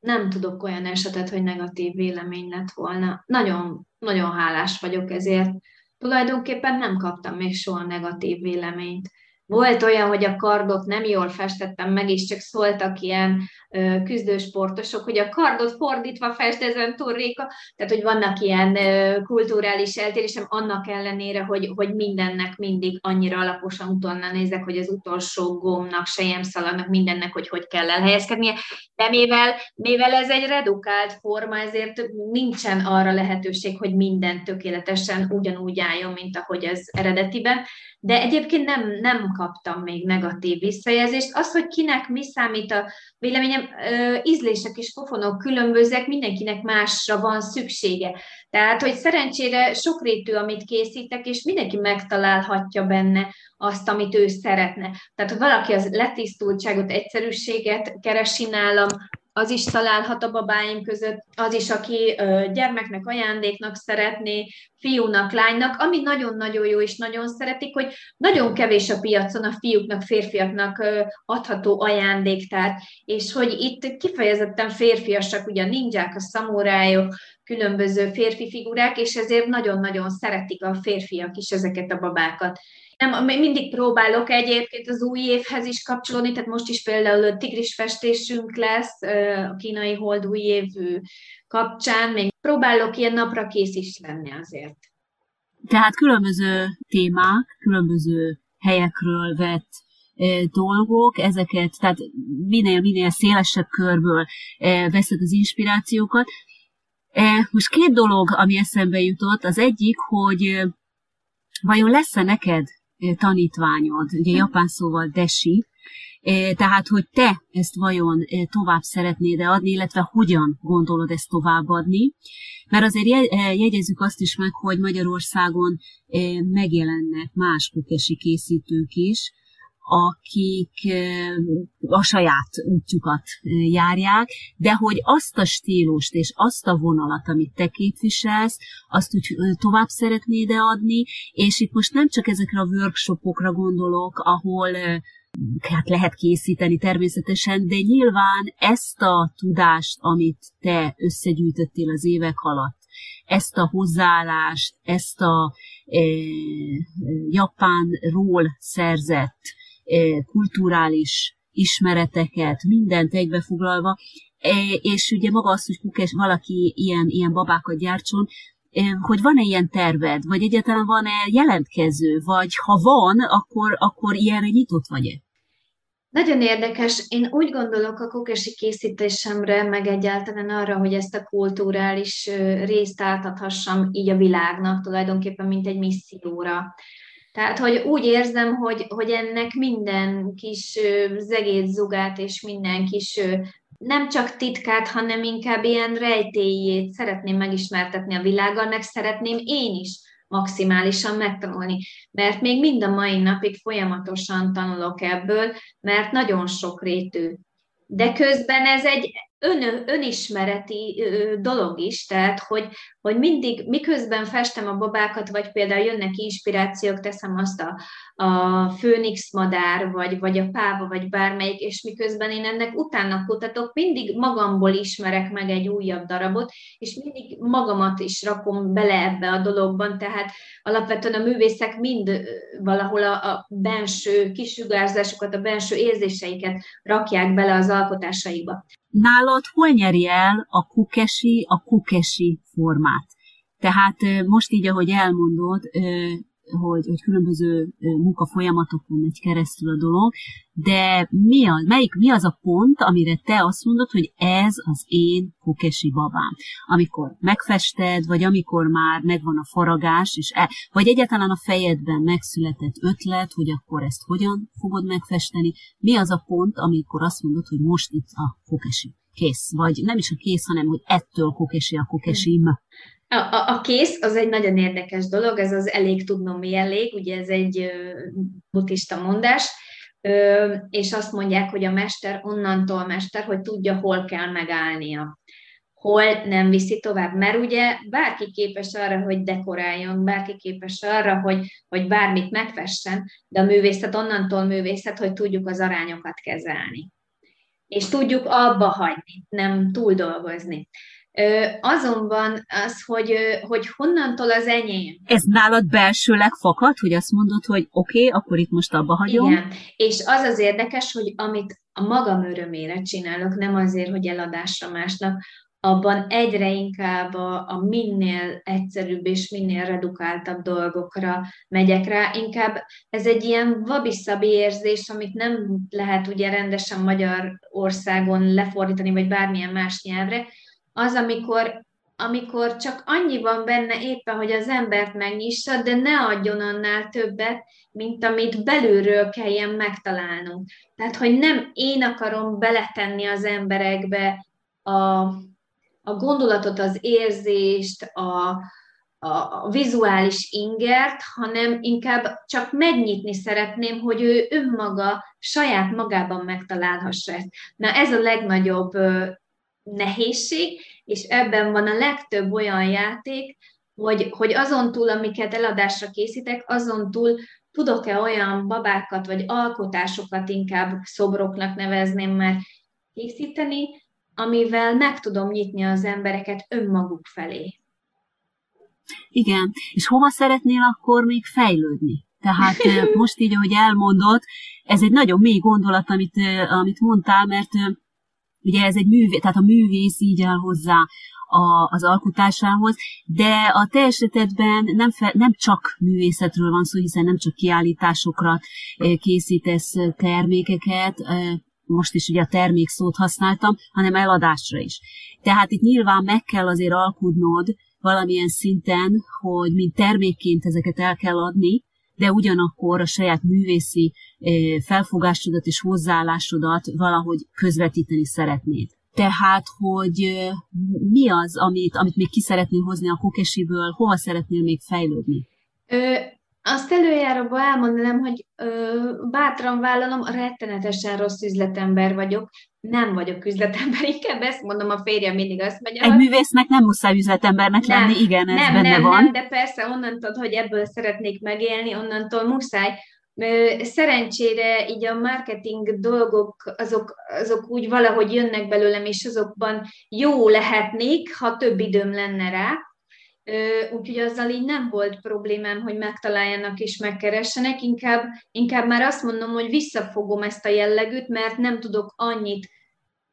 nem tudok olyan esetet, hogy negatív vélemény lett volna. Nagyon, nagyon hálás vagyok ezért tulajdonképpen nem kaptam még soha negatív véleményt. Volt olyan, hogy a kardot nem jól festettem meg, és csak szóltak ilyen küzdősportosok, hogy a kardot fordítva fest ezen turréka, tehát hogy vannak ilyen kulturális eltérésem, annak ellenére, hogy, hogy mindennek mindig annyira alaposan utána nézek, hogy az utolsó gomnak, sejemszaladnak, mindennek, hogy hogy kell elhelyezkednie, de mivel, mivel ez egy redukált forma, ezért nincsen arra lehetőség, hogy minden tökéletesen ugyanúgy álljon, mint ahogy ez eredetiben, de egyébként nem, nem kaptam még negatív visszajelzést. Az, hogy kinek mi számít a véleményem, ízlések és pofonok különbözőek, mindenkinek másra van szüksége. Tehát, hogy szerencsére sokrétű, amit készítek, és mindenki megtalálhatja benne azt, amit ő szeretne. Tehát, ha valaki az letisztultságot, egyszerűséget keresi nálam, az is találhat a babáim között, az is, aki gyermeknek ajándéknak szeretné, fiúnak, lánynak, ami nagyon-nagyon jó és nagyon szeretik, hogy nagyon kevés a piacon a fiúknak, férfiaknak adható ajándéktár, és hogy itt kifejezetten férfiasak, ugye a ninják, a szamurájok, különböző férfi figurák, és ezért nagyon-nagyon szeretik a férfiak is ezeket a babákat. Nem, mindig próbálok egyébként az új évhez is kapcsolódni, tehát most is például tigris festésünk lesz a kínai hold új év kapcsán, még próbálok ilyen napra kész is lenni azért. Tehát különböző témák, különböző helyekről vett dolgok, ezeket, tehát minél-minél szélesebb körből veszed az inspirációkat. Most két dolog, ami eszembe jutott, az egyik, hogy vajon lesz-e neked tanítványod, ugye hm. japán szóval desi, tehát, hogy te ezt vajon tovább szeretnéd-e adni, illetve hogyan gondolod ezt továbbadni. Mert azért jegyezzük azt is meg, hogy Magyarországon megjelennek más kukesi készítők is, akik a saját útjukat járják, de hogy azt a stílust és azt a vonalat, amit te képviselsz, azt úgy tovább szeretnéd adni, és itt most nem csak ezekre a workshopokra gondolok, ahol hát lehet készíteni természetesen, de nyilván ezt a tudást, amit te összegyűjtöttél az évek alatt, ezt a hozzáállást, ezt a e, Japánról szerzett kulturális ismereteket, mindent egybefoglalva, e, és ugye maga az, hogy kukes, valaki ilyen, ilyen babákat gyártson, e, hogy van-e ilyen terved, vagy egyáltalán van-e jelentkező, vagy ha van, akkor, akkor ilyenre nyitott vagy-e? Nagyon érdekes. Én úgy gondolok a kokesi készítésemre, meg egyáltalán arra, hogy ezt a kulturális részt átadhassam így a világnak, tulajdonképpen mint egy misszióra. Tehát, hogy úgy érzem, hogy, hogy ennek minden kis zegét zugát és minden kis nem csak titkát, hanem inkább ilyen rejtélyét szeretném megismertetni a világgal, meg szeretném én is maximálisan megtanulni. Mert még mind a mai napig folyamatosan tanulok ebből, mert nagyon sok rétű. De közben ez egy ön, önismereti dolog is, tehát hogy, hogy mindig, miközben festem a babákat, vagy például jönnek inspirációk, teszem azt a, a főnix madár, vagy, vagy a páva, vagy bármelyik, és miközben én ennek utána kutatok, mindig magamból ismerek meg egy újabb darabot, és mindig magamat is rakom bele ebbe a dologban, tehát alapvetően a művészek mind valahol a, a benső kisugárzásokat, a benső érzéseiket rakják bele az alkotásaikba nálad hol nyeri el a kukesi a kukesi formát? Tehát most így, ahogy elmondod, hogy, hogy különböző munkafolyamatokon megy keresztül a dolog, de mi az, melyik, mi az a pont, amire te azt mondod, hogy ez az én kokesi babám? Amikor megfested, vagy amikor már megvan a faragás, és e, vagy egyáltalán a fejedben megszületett ötlet, hogy akkor ezt hogyan fogod megfesteni, mi az a pont, amikor azt mondod, hogy most itt a kokesi? Kész. Vagy nem is a kész, hanem hogy ettől kokesi a kokesim. A, a, a kész az egy nagyon érdekes dolog, ez az elég tudnom, mi elég, ugye ez egy buddhista mondás, és azt mondják, hogy a mester onnantól mester, hogy tudja, hol kell megállnia hol nem viszi tovább. Mert ugye bárki képes arra, hogy dekoráljon, bárki képes arra, hogy, hogy bármit megfessen, de a művészet onnantól művészet, hogy tudjuk az arányokat kezelni. És tudjuk abba hagyni, nem túl dolgozni. Azonban az, hogy, hogy honnantól az enyém. Ez nálad belsőleg fakad, hogy azt mondod, hogy oké, okay, akkor itt most abba hagyom? Igen, és az az érdekes, hogy amit a magam örömére csinálok, nem azért, hogy eladásra másnak, abban egyre inkább a, a minél egyszerűbb és minél redukáltabb dolgokra megyek rá. Inkább ez egy ilyen vabiszabi érzés, amit nem lehet ugye rendesen Magyarországon lefordítani, vagy bármilyen más nyelvre, az, amikor, amikor csak annyi van benne éppen, hogy az embert megnyissa, de ne adjon annál többet, mint amit belülről kelljen megtalálnunk. Tehát, hogy nem én akarom beletenni az emberekbe a, a gondolatot, az érzést, a, a, a vizuális ingert, hanem inkább csak megnyitni szeretném, hogy ő önmaga saját magában megtalálhassa ezt. Na ez a legnagyobb nehézség, és ebben van a legtöbb olyan játék, hogy, hogy azon túl, amiket eladásra készítek, azon túl tudok-e olyan babákat, vagy alkotásokat inkább szobroknak nevezném már készíteni, amivel meg tudom nyitni az embereket önmaguk felé. Igen, és hova szeretnél akkor még fejlődni? Tehát most így, ahogy elmondott, ez egy nagyon mély gondolat, amit, amit mondtál, mert Ugye ez egy művész, tehát a művész így áll hozzá a, az alkotásához, de a te esetedben nem, fe, nem csak művészetről van szó, hiszen nem csak kiállításokra eh, készítesz eh, termékeket, eh, most is ugye a termék szót használtam, hanem eladásra is. Tehát itt nyilván meg kell azért alkudnod valamilyen szinten, hogy mint termékként ezeket el kell adni, de ugyanakkor a saját művészi felfogásodat és hozzáállásodat valahogy közvetíteni szeretnéd. Tehát, hogy mi az, amit, amit még ki szeretnél hozni a kokesiből, hova szeretnél még fejlődni? Ö, azt előjáróban elmondanám, hogy ö, bátran vállalom, rettenetesen rossz üzletember vagyok, nem vagyok üzletember, inkább ezt mondom, a férjem mindig azt mondja. Egy művésznek nem muszáj üzletembernek nem, lenni, igen, ez nem, benne nem, van. Nem, de persze onnantól, hogy ebből szeretnék megélni, onnantól muszáj. Szerencsére így a marketing dolgok, azok, azok úgy valahogy jönnek belőlem, és azokban jó lehetnék, ha több időm lenne rá, úgyhogy azzal így nem volt problémám, hogy megtaláljanak és megkeressenek, inkább, inkább már azt mondom, hogy visszafogom ezt a jellegűt, mert nem tudok annyit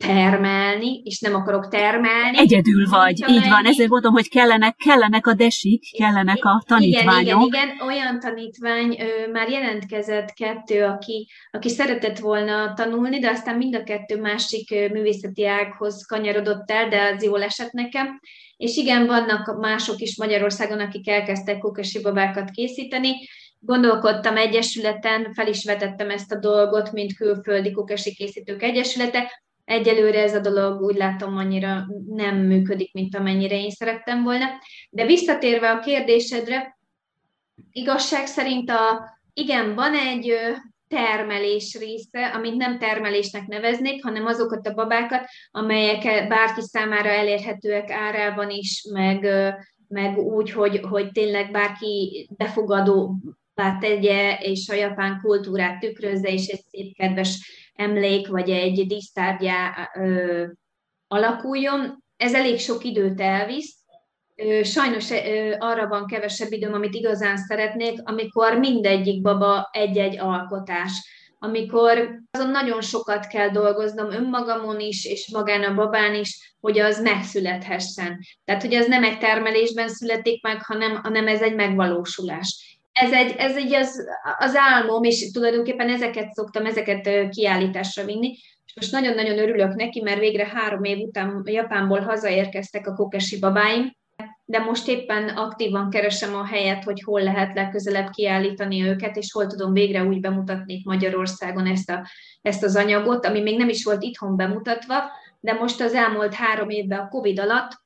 termelni, és nem akarok termelni. Egyedül vagy, így van, ezért mondom, hogy kellenek, kellenek a desik, kellenek a tanítványok. Igen, igen, igen, olyan tanítvány ö, már jelentkezett kettő, aki, aki szeretett volna tanulni, de aztán mind a kettő másik ö, művészeti ághoz kanyarodott el, de az jól esett nekem. És igen, vannak mások is Magyarországon, akik elkezdtek kókesi babákat készíteni, gondolkodtam egyesületen, fel is vetettem ezt a dolgot, mint külföldi kókesi készítők egyesülete, Egyelőre ez a dolog úgy látom annyira nem működik, mint amennyire én szerettem volna. De visszatérve a kérdésedre, igazság szerint a, igen, van egy termelés része, amit nem termelésnek neveznék, hanem azokat a babákat, amelyek bárki számára elérhetőek árában is, meg, meg úgy, hogy, hogy tényleg bárki befogadó tegye, és a japán kultúrát tükrözze, és egy szép, kedves emlék, vagy egy dísztárgyá ö, alakuljon. Ez elég sok időt elvisz. Sajnos arra van kevesebb időm, amit igazán szeretnék, amikor mindegyik baba egy-egy alkotás. Amikor azon nagyon sokat kell dolgoznom önmagamon is, és magán a babán is, hogy az megszülethessen. Tehát, hogy az nem egy termelésben születik meg, hanem, hanem ez egy megvalósulás. Ez egy, ez egy az, az álmom, és tulajdonképpen ezeket szoktam, ezeket kiállításra vinni, és most nagyon-nagyon örülök neki, mert végre három év után Japánból hazaérkeztek a kokesi babáim, de most éppen aktívan keresem a helyet, hogy hol lehet legközelebb kiállítani őket, és hol tudom végre úgy bemutatni Magyarországon ezt, a, ezt az anyagot, ami még nem is volt itthon bemutatva, de most az elmúlt három évben a Covid alatt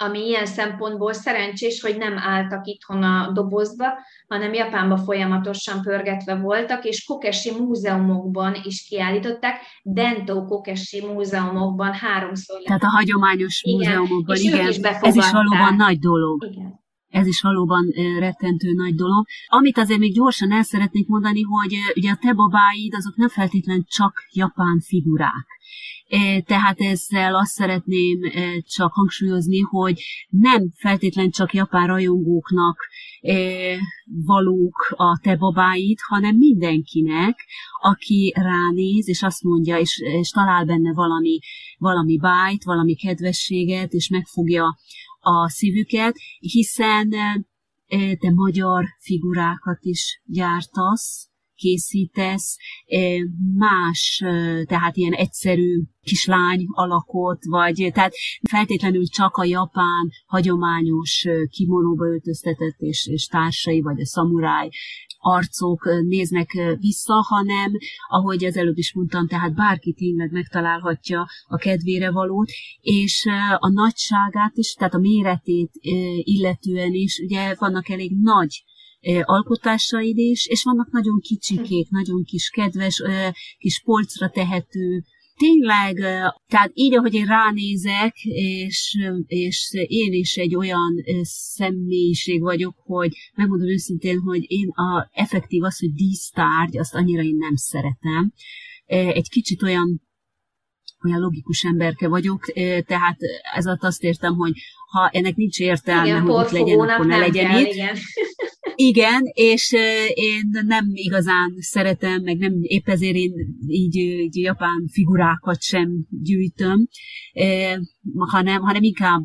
ami ilyen szempontból szerencsés, hogy nem álltak itthon a dobozba, hanem Japánba folyamatosan pörgetve voltak, és Kokesi múzeumokban is kiállították, Dento Kokesi múzeumokban háromszor. Tehát a hagyományos igen. múzeumokban, és igen, is ez is valóban nagy dolog. Igen. Ez is valóban rettentő nagy dolog. Amit azért még gyorsan el szeretnék mondani, hogy ugye a te babáid azok nem feltétlenül csak japán figurák tehát ezzel azt szeretném csak hangsúlyozni, hogy nem feltétlen csak japán rajongóknak valók a te babáid, hanem mindenkinek, aki ránéz, és azt mondja, és, és talál benne valami, valami bájt, valami kedvességet, és megfogja a szívüket, hiszen te magyar figurákat is gyártasz, készítesz, más, tehát ilyen egyszerű kislány alakot, vagy tehát feltétlenül csak a japán hagyományos kimonóba öltöztetett és, és társai, vagy a szamuráj arcok néznek vissza, hanem, ahogy az előbb is mondtam, tehát bárki tényleg megtalálhatja a kedvére valót, és a nagyságát is, tehát a méretét illetően is, ugye vannak elég nagy alkotásaid is, és vannak nagyon kicsikék, nagyon kis kedves, kis polcra tehető, tényleg, tehát így, ahogy én ránézek, és, és én is egy olyan személyiség vagyok, hogy megmondom őszintén, hogy én a effektív az, hogy dísztárgy, azt annyira én nem szeretem. Egy kicsit olyan olyan logikus emberke vagyok, tehát ez azt értem, hogy ha ennek nincs értelme, igen, hogy ott legyen, akkor ne legyen kell, itt. Igen. Igen, és én nem igazán szeretem, meg nem épp ezért én így, így japán figurákat sem gyűjtöm, hanem, hanem inkább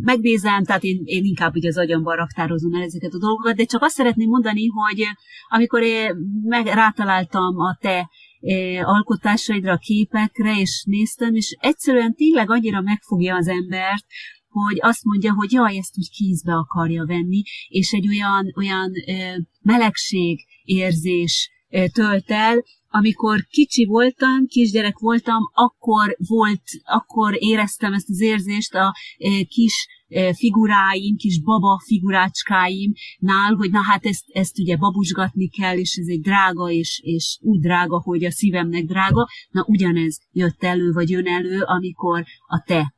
megnézem, tehát én, én inkább ugye az agyamban raktározom el ezeket a dolgokat, de csak azt szeretném mondani, hogy amikor én meg rátaláltam a te alkotásaidra, a képekre, és néztem, és egyszerűen tényleg annyira megfogja az embert, hogy azt mondja, hogy jaj, ezt úgy kézbe akarja venni, és egy olyan, olyan melegség érzés tölt el, amikor kicsi voltam, kisgyerek voltam, akkor volt, akkor éreztem ezt az érzést a kis figuráim, kis baba figurácskáimnál, hogy na hát ezt, ezt ugye babusgatni kell, és ez egy drága, és, és úgy drága, hogy a szívemnek drága. Na ugyanez jött elő, vagy jön elő, amikor a te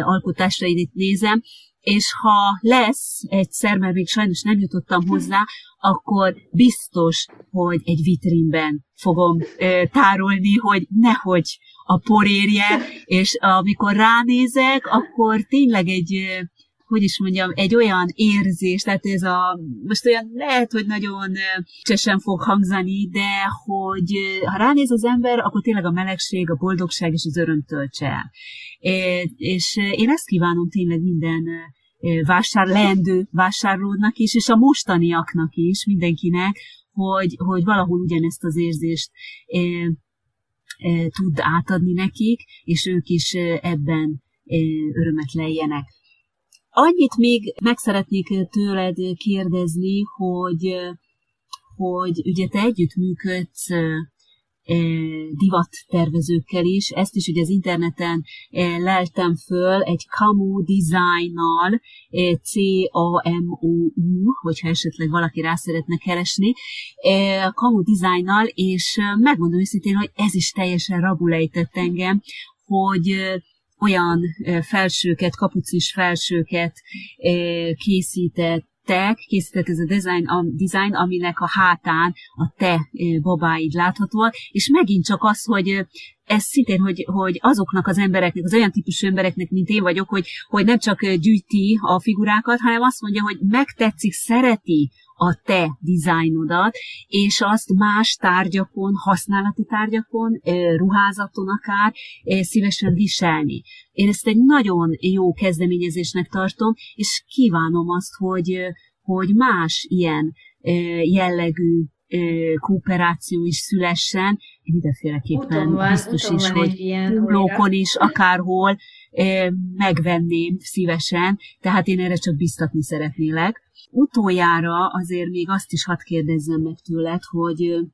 alkotásaidat nézem, és ha lesz egyszer, mert még sajnos nem jutottam hozzá, akkor biztos, hogy egy vitrínben fogom tárolni, hogy nehogy a porérje, és amikor ránézek, akkor tényleg egy, hogy is mondjam, egy olyan érzés, tehát ez a, most olyan lehet, hogy nagyon csesen fog hangzani, de hogy ha ránéz az ember, akkor tényleg a melegség, a boldogság és az öröm töltse el. És én ezt kívánom tényleg minden vásár, leendő vásárlódnak is, és a mostaniaknak is, mindenkinek, hogy, hogy valahol ugyanezt az érzést e, e, tud átadni nekik, és ők is ebben e, örömet lejjenek. Annyit még meg szeretnék tőled kérdezni, hogy, hogy ugye te együttműködsz divattervezőkkel is. Ezt is ugye az interneten leltem föl egy Camu Design-nal, C-A-M-O-U, hogyha esetleg valaki rá szeretne keresni, Camu Design-nal, és megmondom őszintén, hogy ez is teljesen rabulejtett engem, hogy olyan felsőket, kapucis felsőket készített, te készített ez a design, a design, aminek a hátán a te babáid láthatóak, és megint csak az, hogy ez szintén, hogy, hogy azoknak az embereknek, az olyan típusú embereknek, mint én vagyok, hogy, hogy nem csak gyűjti a figurákat, hanem azt mondja, hogy megtetszik, szereti a te dizájnodat, és azt más tárgyakon, használati tárgyakon, ruházaton akár szívesen viselni. Én ezt egy nagyon jó kezdeményezésnek tartom, és kívánom azt, hogy, hogy más ilyen jellegű kooperáció is szülessen, mindenféleképpen van, biztos is, hogy blókon is, akárhol megvenném szívesen, tehát én erre csak biztatni szeretnélek. Utoljára azért még azt is hadd kérdezzem meg tőled, hogy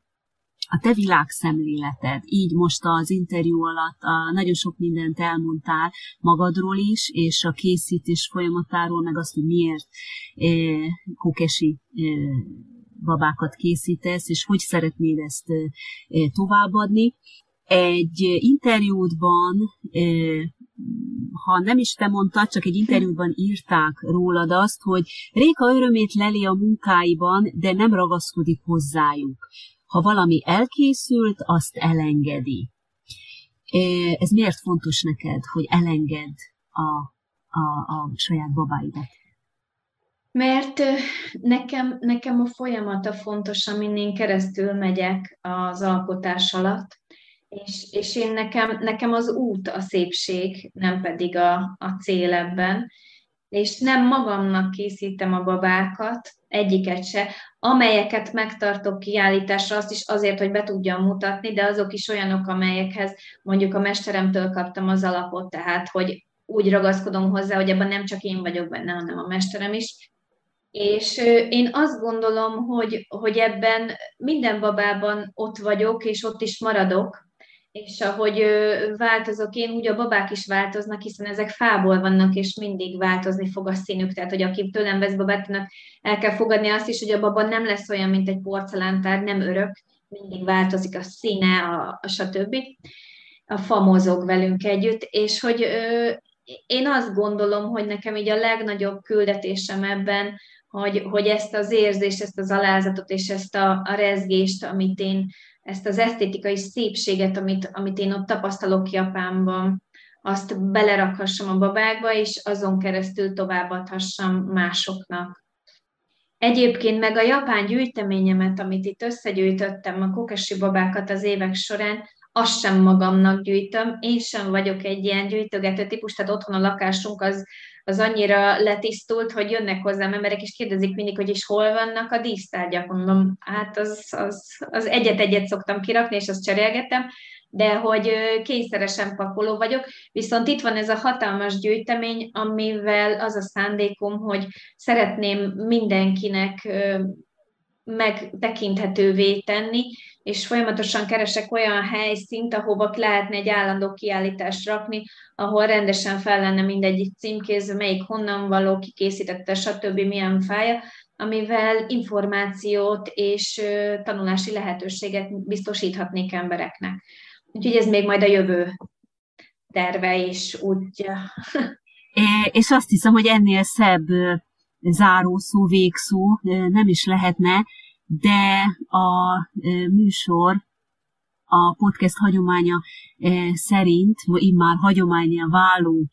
a te világszemléleted, így most az interjú alatt a, nagyon sok mindent elmondtál magadról is, és a készítés folyamatáról, meg azt, hogy miért e, kókesi e, babákat készítesz, és hogy szeretnéd ezt továbbadni. Egy interjútban ha nem is te mondtad, csak egy interjúban írták rólad azt, hogy Réka örömét leli a munkáiban, de nem ragaszkodik hozzájuk. Ha valami elkészült, azt elengedi. Ez miért fontos neked, hogy elenged a, a, a saját babáidat? Mert nekem, nekem a folyamata fontos, amin én keresztül megyek az alkotás alatt, és, és én nekem, nekem az út a szépség, nem pedig a, a cél ebben. És nem magamnak készítem a babákat, egyiket se, amelyeket megtartok kiállításra, azt is azért, hogy be tudjam mutatni, de azok is olyanok, amelyekhez mondjuk a mesteremtől kaptam az alapot, tehát hogy úgy ragaszkodom hozzá, hogy ebben nem csak én vagyok benne, hanem a mesterem is. És én azt gondolom, hogy, hogy ebben minden babában ott vagyok, és ott is maradok, és ahogy változok én, úgy a babák is változnak, hiszen ezek fából vannak, és mindig változni fog a színük. Tehát, hogy aki tőlem vesz babát, el kell fogadni azt is, hogy a baba nem lesz olyan, mint egy porcelántár, nem örök, mindig változik a színe, a, a stb. A fa mozog velünk együtt, és hogy ö, én azt gondolom, hogy nekem így a legnagyobb küldetésem ebben, hogy, hogy ezt az érzést, ezt az alázatot és ezt a, a rezgést, amit én ezt az esztétikai szépséget, amit, amit én ott tapasztalok Japánban, azt belerakhassam a babákba, és azon keresztül továbbadhassam másoknak. Egyébként meg a japán gyűjteményemet, amit itt összegyűjtöttem, a kokesi babákat az évek során, azt sem magamnak gyűjtöm, én sem vagyok egy ilyen gyűjtögető típus, tehát otthon a lakásunk az az annyira letisztult, hogy jönnek hozzám emberek, és kérdezik mindig, hogy is hol vannak a dísztárgyak. Mondom, hát az, az, az egyet-egyet szoktam kirakni, és azt cserélgetem, de hogy kényszeresen pakoló vagyok, viszont itt van ez a hatalmas gyűjtemény, amivel az a szándékom, hogy szeretném mindenkinek megtekinthetővé tenni, és folyamatosan keresek olyan helyszínt, ahova lehetne egy állandó kiállítást rakni, ahol rendesen fel lenne mindegyik címkézve, melyik honnan való, ki készítette, stb. milyen fája, amivel információt és tanulási lehetőséget biztosíthatnék embereknek. Úgyhogy ez még majd a jövő terve és útja. És azt hiszem, hogy ennél szebb zárószó, végszó nem is lehetne, de a műsor a podcast hagyománya szerint, vagy immár hagyományá váló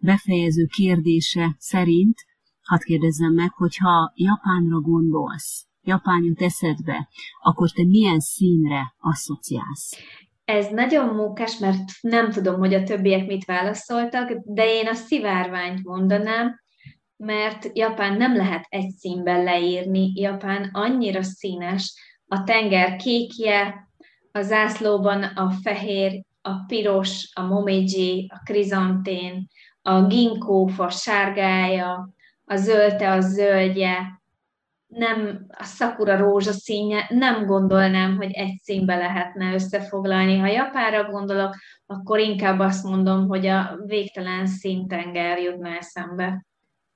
befejező kérdése szerint, hadd kérdezzem meg, hogyha Japánra gondolsz, Japán jut eszedbe, akkor te milyen színre asszociálsz? Ez nagyon mókás, mert nem tudom, hogy a többiek mit válaszoltak, de én a szivárványt mondanám, mert Japán nem lehet egy színben leírni. Japán annyira színes, a tenger kékje, a zászlóban a fehér, a piros, a momiji, a krizantén, a ginkófa sárgája, a zöldte a zöldje, nem a szakura rózsaszínje, nem gondolnám, hogy egy színbe lehetne összefoglalni. Ha Japánra gondolok, akkor inkább azt mondom, hogy a végtelen színtenger jutna eszembe.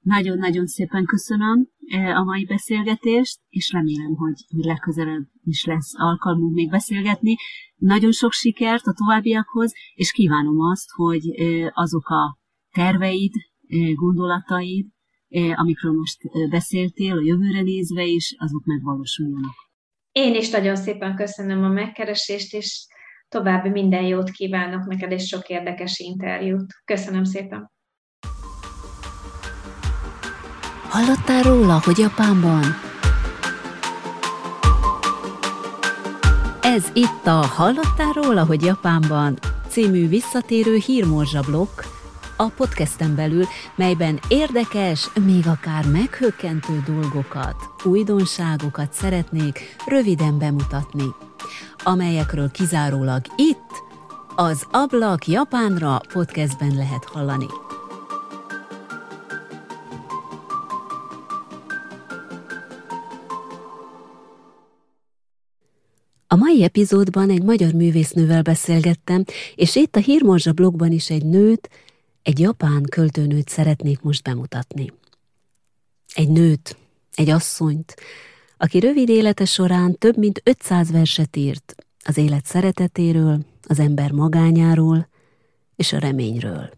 Nagyon-nagyon szépen köszönöm e, a mai beszélgetést, és remélem, hogy, legközelebb is lesz alkalmunk még beszélgetni. Nagyon sok sikert a továbbiakhoz, és kívánom azt, hogy e, azok a terveid, e, gondolataid, amikről most beszéltél, a jövőre nézve is, azok megvalósuljanak. Én is nagyon szépen köszönöm a megkeresést, és további minden jót kívánok neked, és sok érdekes interjút. Köszönöm szépen! Hallottál róla, hogy Japánban? Ez itt a Hallottál róla, hogy Japánban című visszatérő hírmorzsa blokk, a podcasten belül, melyben érdekes, még akár meghökkentő dolgokat, újdonságokat szeretnék röviden bemutatni, amelyekről kizárólag itt, az Ablak Japánra podcastben lehet hallani. A mai epizódban egy magyar művésznővel beszélgettem, és itt a Hírmorzsa blogban is egy nőt, egy japán költőnőt szeretnék most bemutatni. Egy nőt, egy asszonyt, aki rövid élete során több mint 500 verset írt az élet szeretetéről, az ember magányáról és a reményről.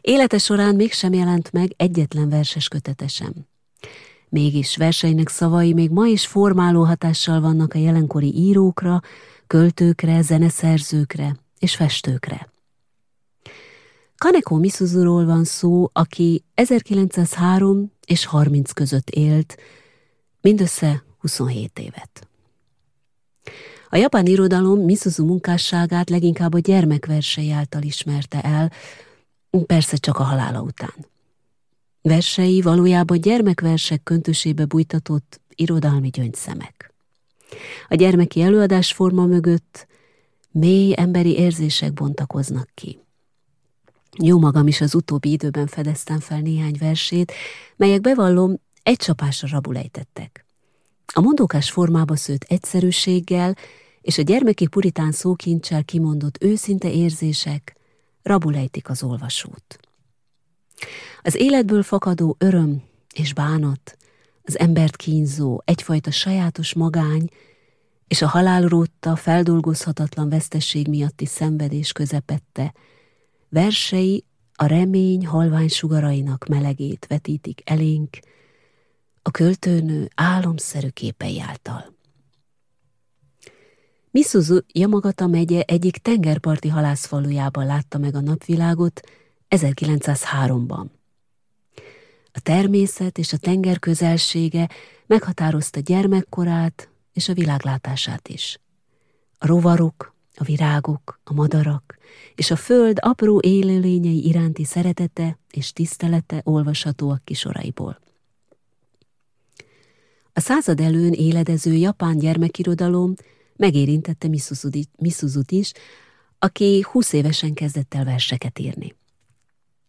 Élete során mégsem jelent meg egyetlen verses kötetesem. Mégis verseinek szavai még ma is formáló hatással vannak a jelenkori írókra, költőkre, zeneszerzőkre és festőkre. Kaneko Misuzuról van szó, aki 1903 és 30 között élt, mindössze 27 évet. A japán irodalom Misuzu munkásságát leginkább a gyermekversei által ismerte el, persze csak a halála után. Versei valójában gyermekversek köntösébe bújtatott irodalmi gyöngyszemek. A gyermeki előadásforma mögött mély emberi érzések bontakoznak ki. Jó magam is az utóbbi időben fedeztem fel néhány versét, melyek bevallom egy csapásra rabulejtettek. A mondókás formába szőtt egyszerűséggel és a gyermeki puritán szókincsel kimondott őszinte érzések rabulejtik az olvasót. Az életből fakadó öröm és bánat, az embert kínzó, egyfajta sajátos magány, és a halálrótta feldolgozhatatlan vesztesség miatti szenvedés közepette, Versei a remény halvány sugarainak melegét vetítik elénk, a költőnő álomszerű képei által. Misuzu Yamagata megye egyik tengerparti halászfalujában látta meg a napvilágot 1903-ban. A természet és a tenger közelsége meghatározta gyermekkorát és a világlátását is. A rovarok, a virágok, a madarak és a föld apró élőlényei iránti szeretete és tisztelete olvashatóak kisoraiból. A század előn éledező japán gyermekirodalom megérintette Misuzut is, aki 20 évesen kezdett el verseket írni.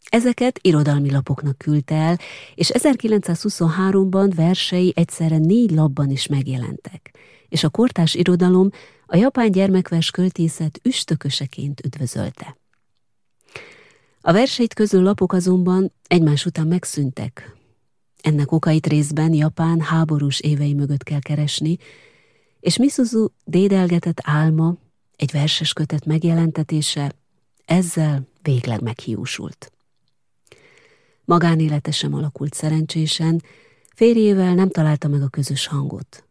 Ezeket irodalmi lapoknak küldte el, és 1923-ban versei egyszerre négy labban is megjelentek, és a kortás irodalom a japán gyermekvers költészet üstököseként üdvözölte. A verseit közül lapok azonban egymás után megszűntek. Ennek okait részben Japán háborús évei mögött kell keresni, és Misuzu dédelgetett álma, egy verses kötet megjelentetése ezzel végleg meghiúsult. Magánélete sem alakult szerencsésen, férjével nem találta meg a közös hangot.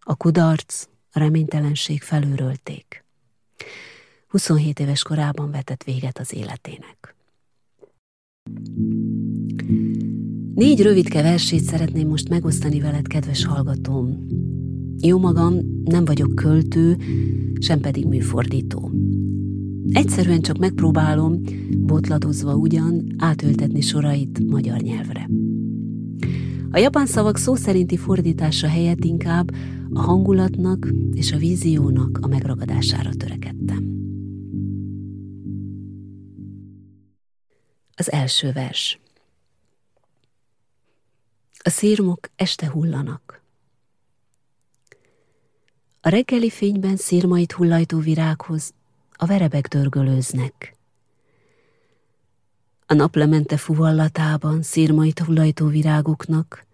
A kudarc, a reménytelenség felőrölték. 27 éves korában vetett véget az életének. Négy rövidke versét szeretném most megosztani veled, kedves hallgatóm. Jó magam, nem vagyok költő, sem pedig műfordító. Egyszerűen csak megpróbálom, botladozva ugyan, átültetni sorait magyar nyelvre. A japán szavak szó szerinti fordítása helyett inkább a hangulatnak és a víziónak a megragadására törekedtem. Az első vers. A szírmok este hullanak. A reggeli fényben szírmait hullajtó virághoz a verebek dörgölőznek. A naplemente fuvallatában szírmait hullajtó virágoknak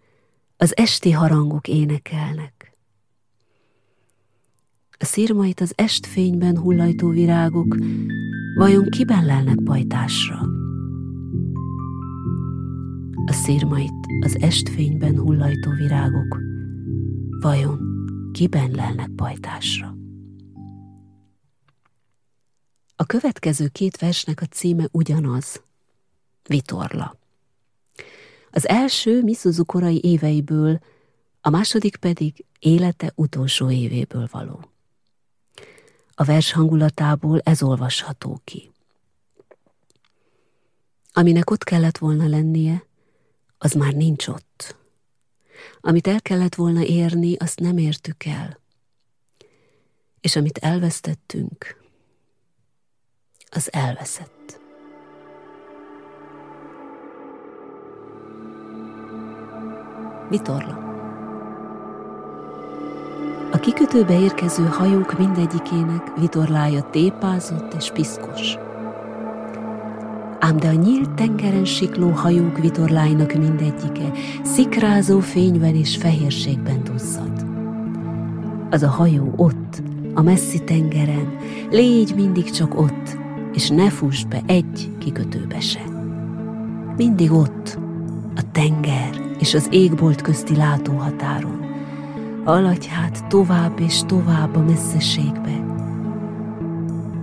az esti harangok énekelnek. A szírmait az estfényben hullajtó virágok vajon kiben lelnek pajtásra? A szírmait az estfényben hullajtó virágok vajon kiben lelnek pajtásra? A következő két versnek a címe ugyanaz, Vitorla. Az első Misuzu korai éveiből, a második pedig élete utolsó évéből való. A vers hangulatából ez olvasható ki. Aminek ott kellett volna lennie, az már nincs ott. Amit el kellett volna érni, azt nem értük el. És amit elvesztettünk, az elveszett. Vitorla A kikötőbe érkező hajók mindegyikének vitorlája tépázott és piszkos. Ám de a nyílt tengeren sikló hajók vitorláinak mindegyike szikrázó fényben és fehérségben duzzad. Az a hajó ott, a messzi tengeren, légy mindig csak ott, és ne fuss be egy kikötőbe se. Mindig ott, a tenger és az égbolt közti látóhatáron, haladj hát tovább és tovább a messzeségbe,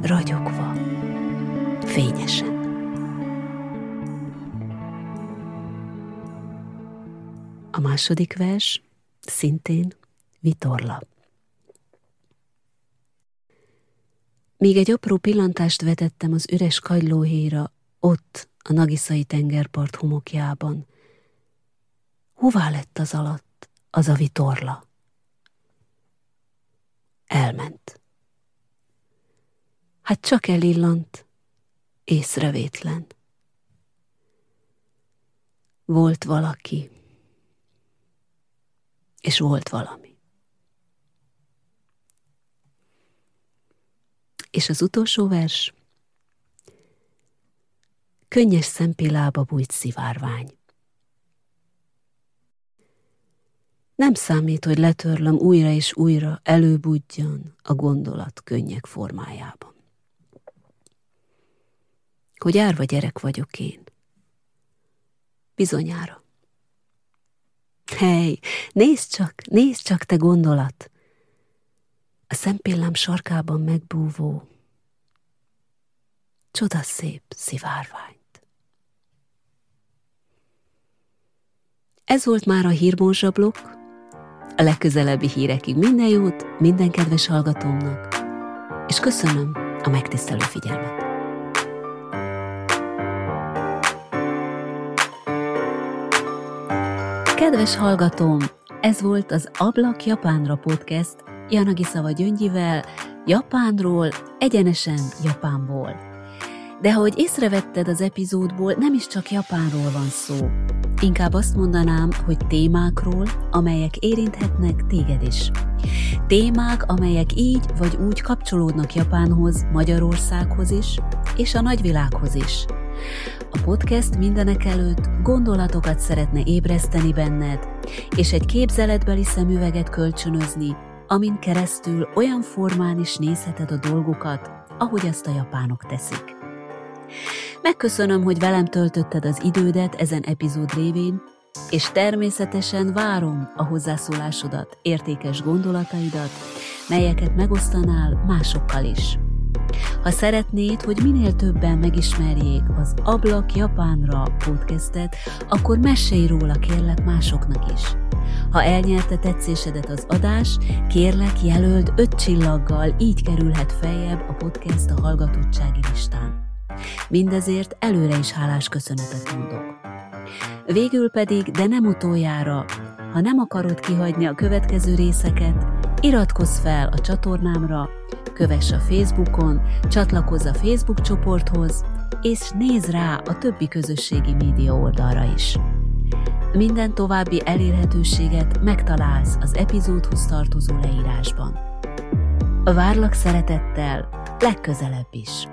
ragyogva, fényesen. A második vers szintén vitorla. Még egy apró pillantást vetettem az üres kagylóhéra, ott, a Nagiszai tengerpart homokjában. Hová lett az alatt, az a vitorla? Elment. Hát csak elillant, észrevétlen. Volt valaki, és volt valami. És az utolsó vers? Könnyes szempillába bújt szivárvány. Nem számít, hogy letörlöm újra és újra, előbudjan a gondolat könnyek formájában. Hogy árva gyerek vagyok én. Bizonyára. Hely, nézd csak, nézd csak, te gondolat! A szempillám sarkában megbúvó, csodaszép szivárványt. Ez volt már a hírmózsablok, a legközelebbi hírekig minden jót minden kedves hallgatómnak, és köszönöm a megtisztelő figyelmet. Kedves hallgatóm, ez volt az Ablak Japánra podcast, Janagi Szava Gyöngyivel, Japánról, egyenesen Japánból. De ahogy észrevetted az epizódból, nem is csak Japánról van szó. Inkább azt mondanám, hogy témákról, amelyek érinthetnek téged is. Témák, amelyek így vagy úgy kapcsolódnak Japánhoz, Magyarországhoz is, és a nagyvilághoz is. A podcast mindenek előtt gondolatokat szeretne ébreszteni benned, és egy képzeletbeli szemüveget kölcsönözni, amin keresztül olyan formán is nézheted a dolgokat, ahogy azt a japánok teszik. Megköszönöm, hogy velem töltötted az idődet ezen epizód révén, és természetesen várom a hozzászólásodat, értékes gondolataidat, melyeket megosztanál másokkal is. Ha szeretnéd, hogy minél többen megismerjék az Ablak Japánra podcastet, akkor mesélj róla kérlek másoknak is. Ha elnyerte tetszésedet az adás, kérlek jelöld öt csillaggal, így kerülhet feljebb a podcast a hallgatottsági listán. Mindezért előre is hálás köszönetet mondok. Végül pedig, de nem utoljára, ha nem akarod kihagyni a következő részeket, iratkozz fel a csatornámra, kövess a Facebookon, csatlakozz a Facebook csoporthoz, és nézz rá a többi közösségi média oldalra is. Minden további elérhetőséget megtalálsz az epizódhoz tartozó leírásban. Várlak szeretettel legközelebb is!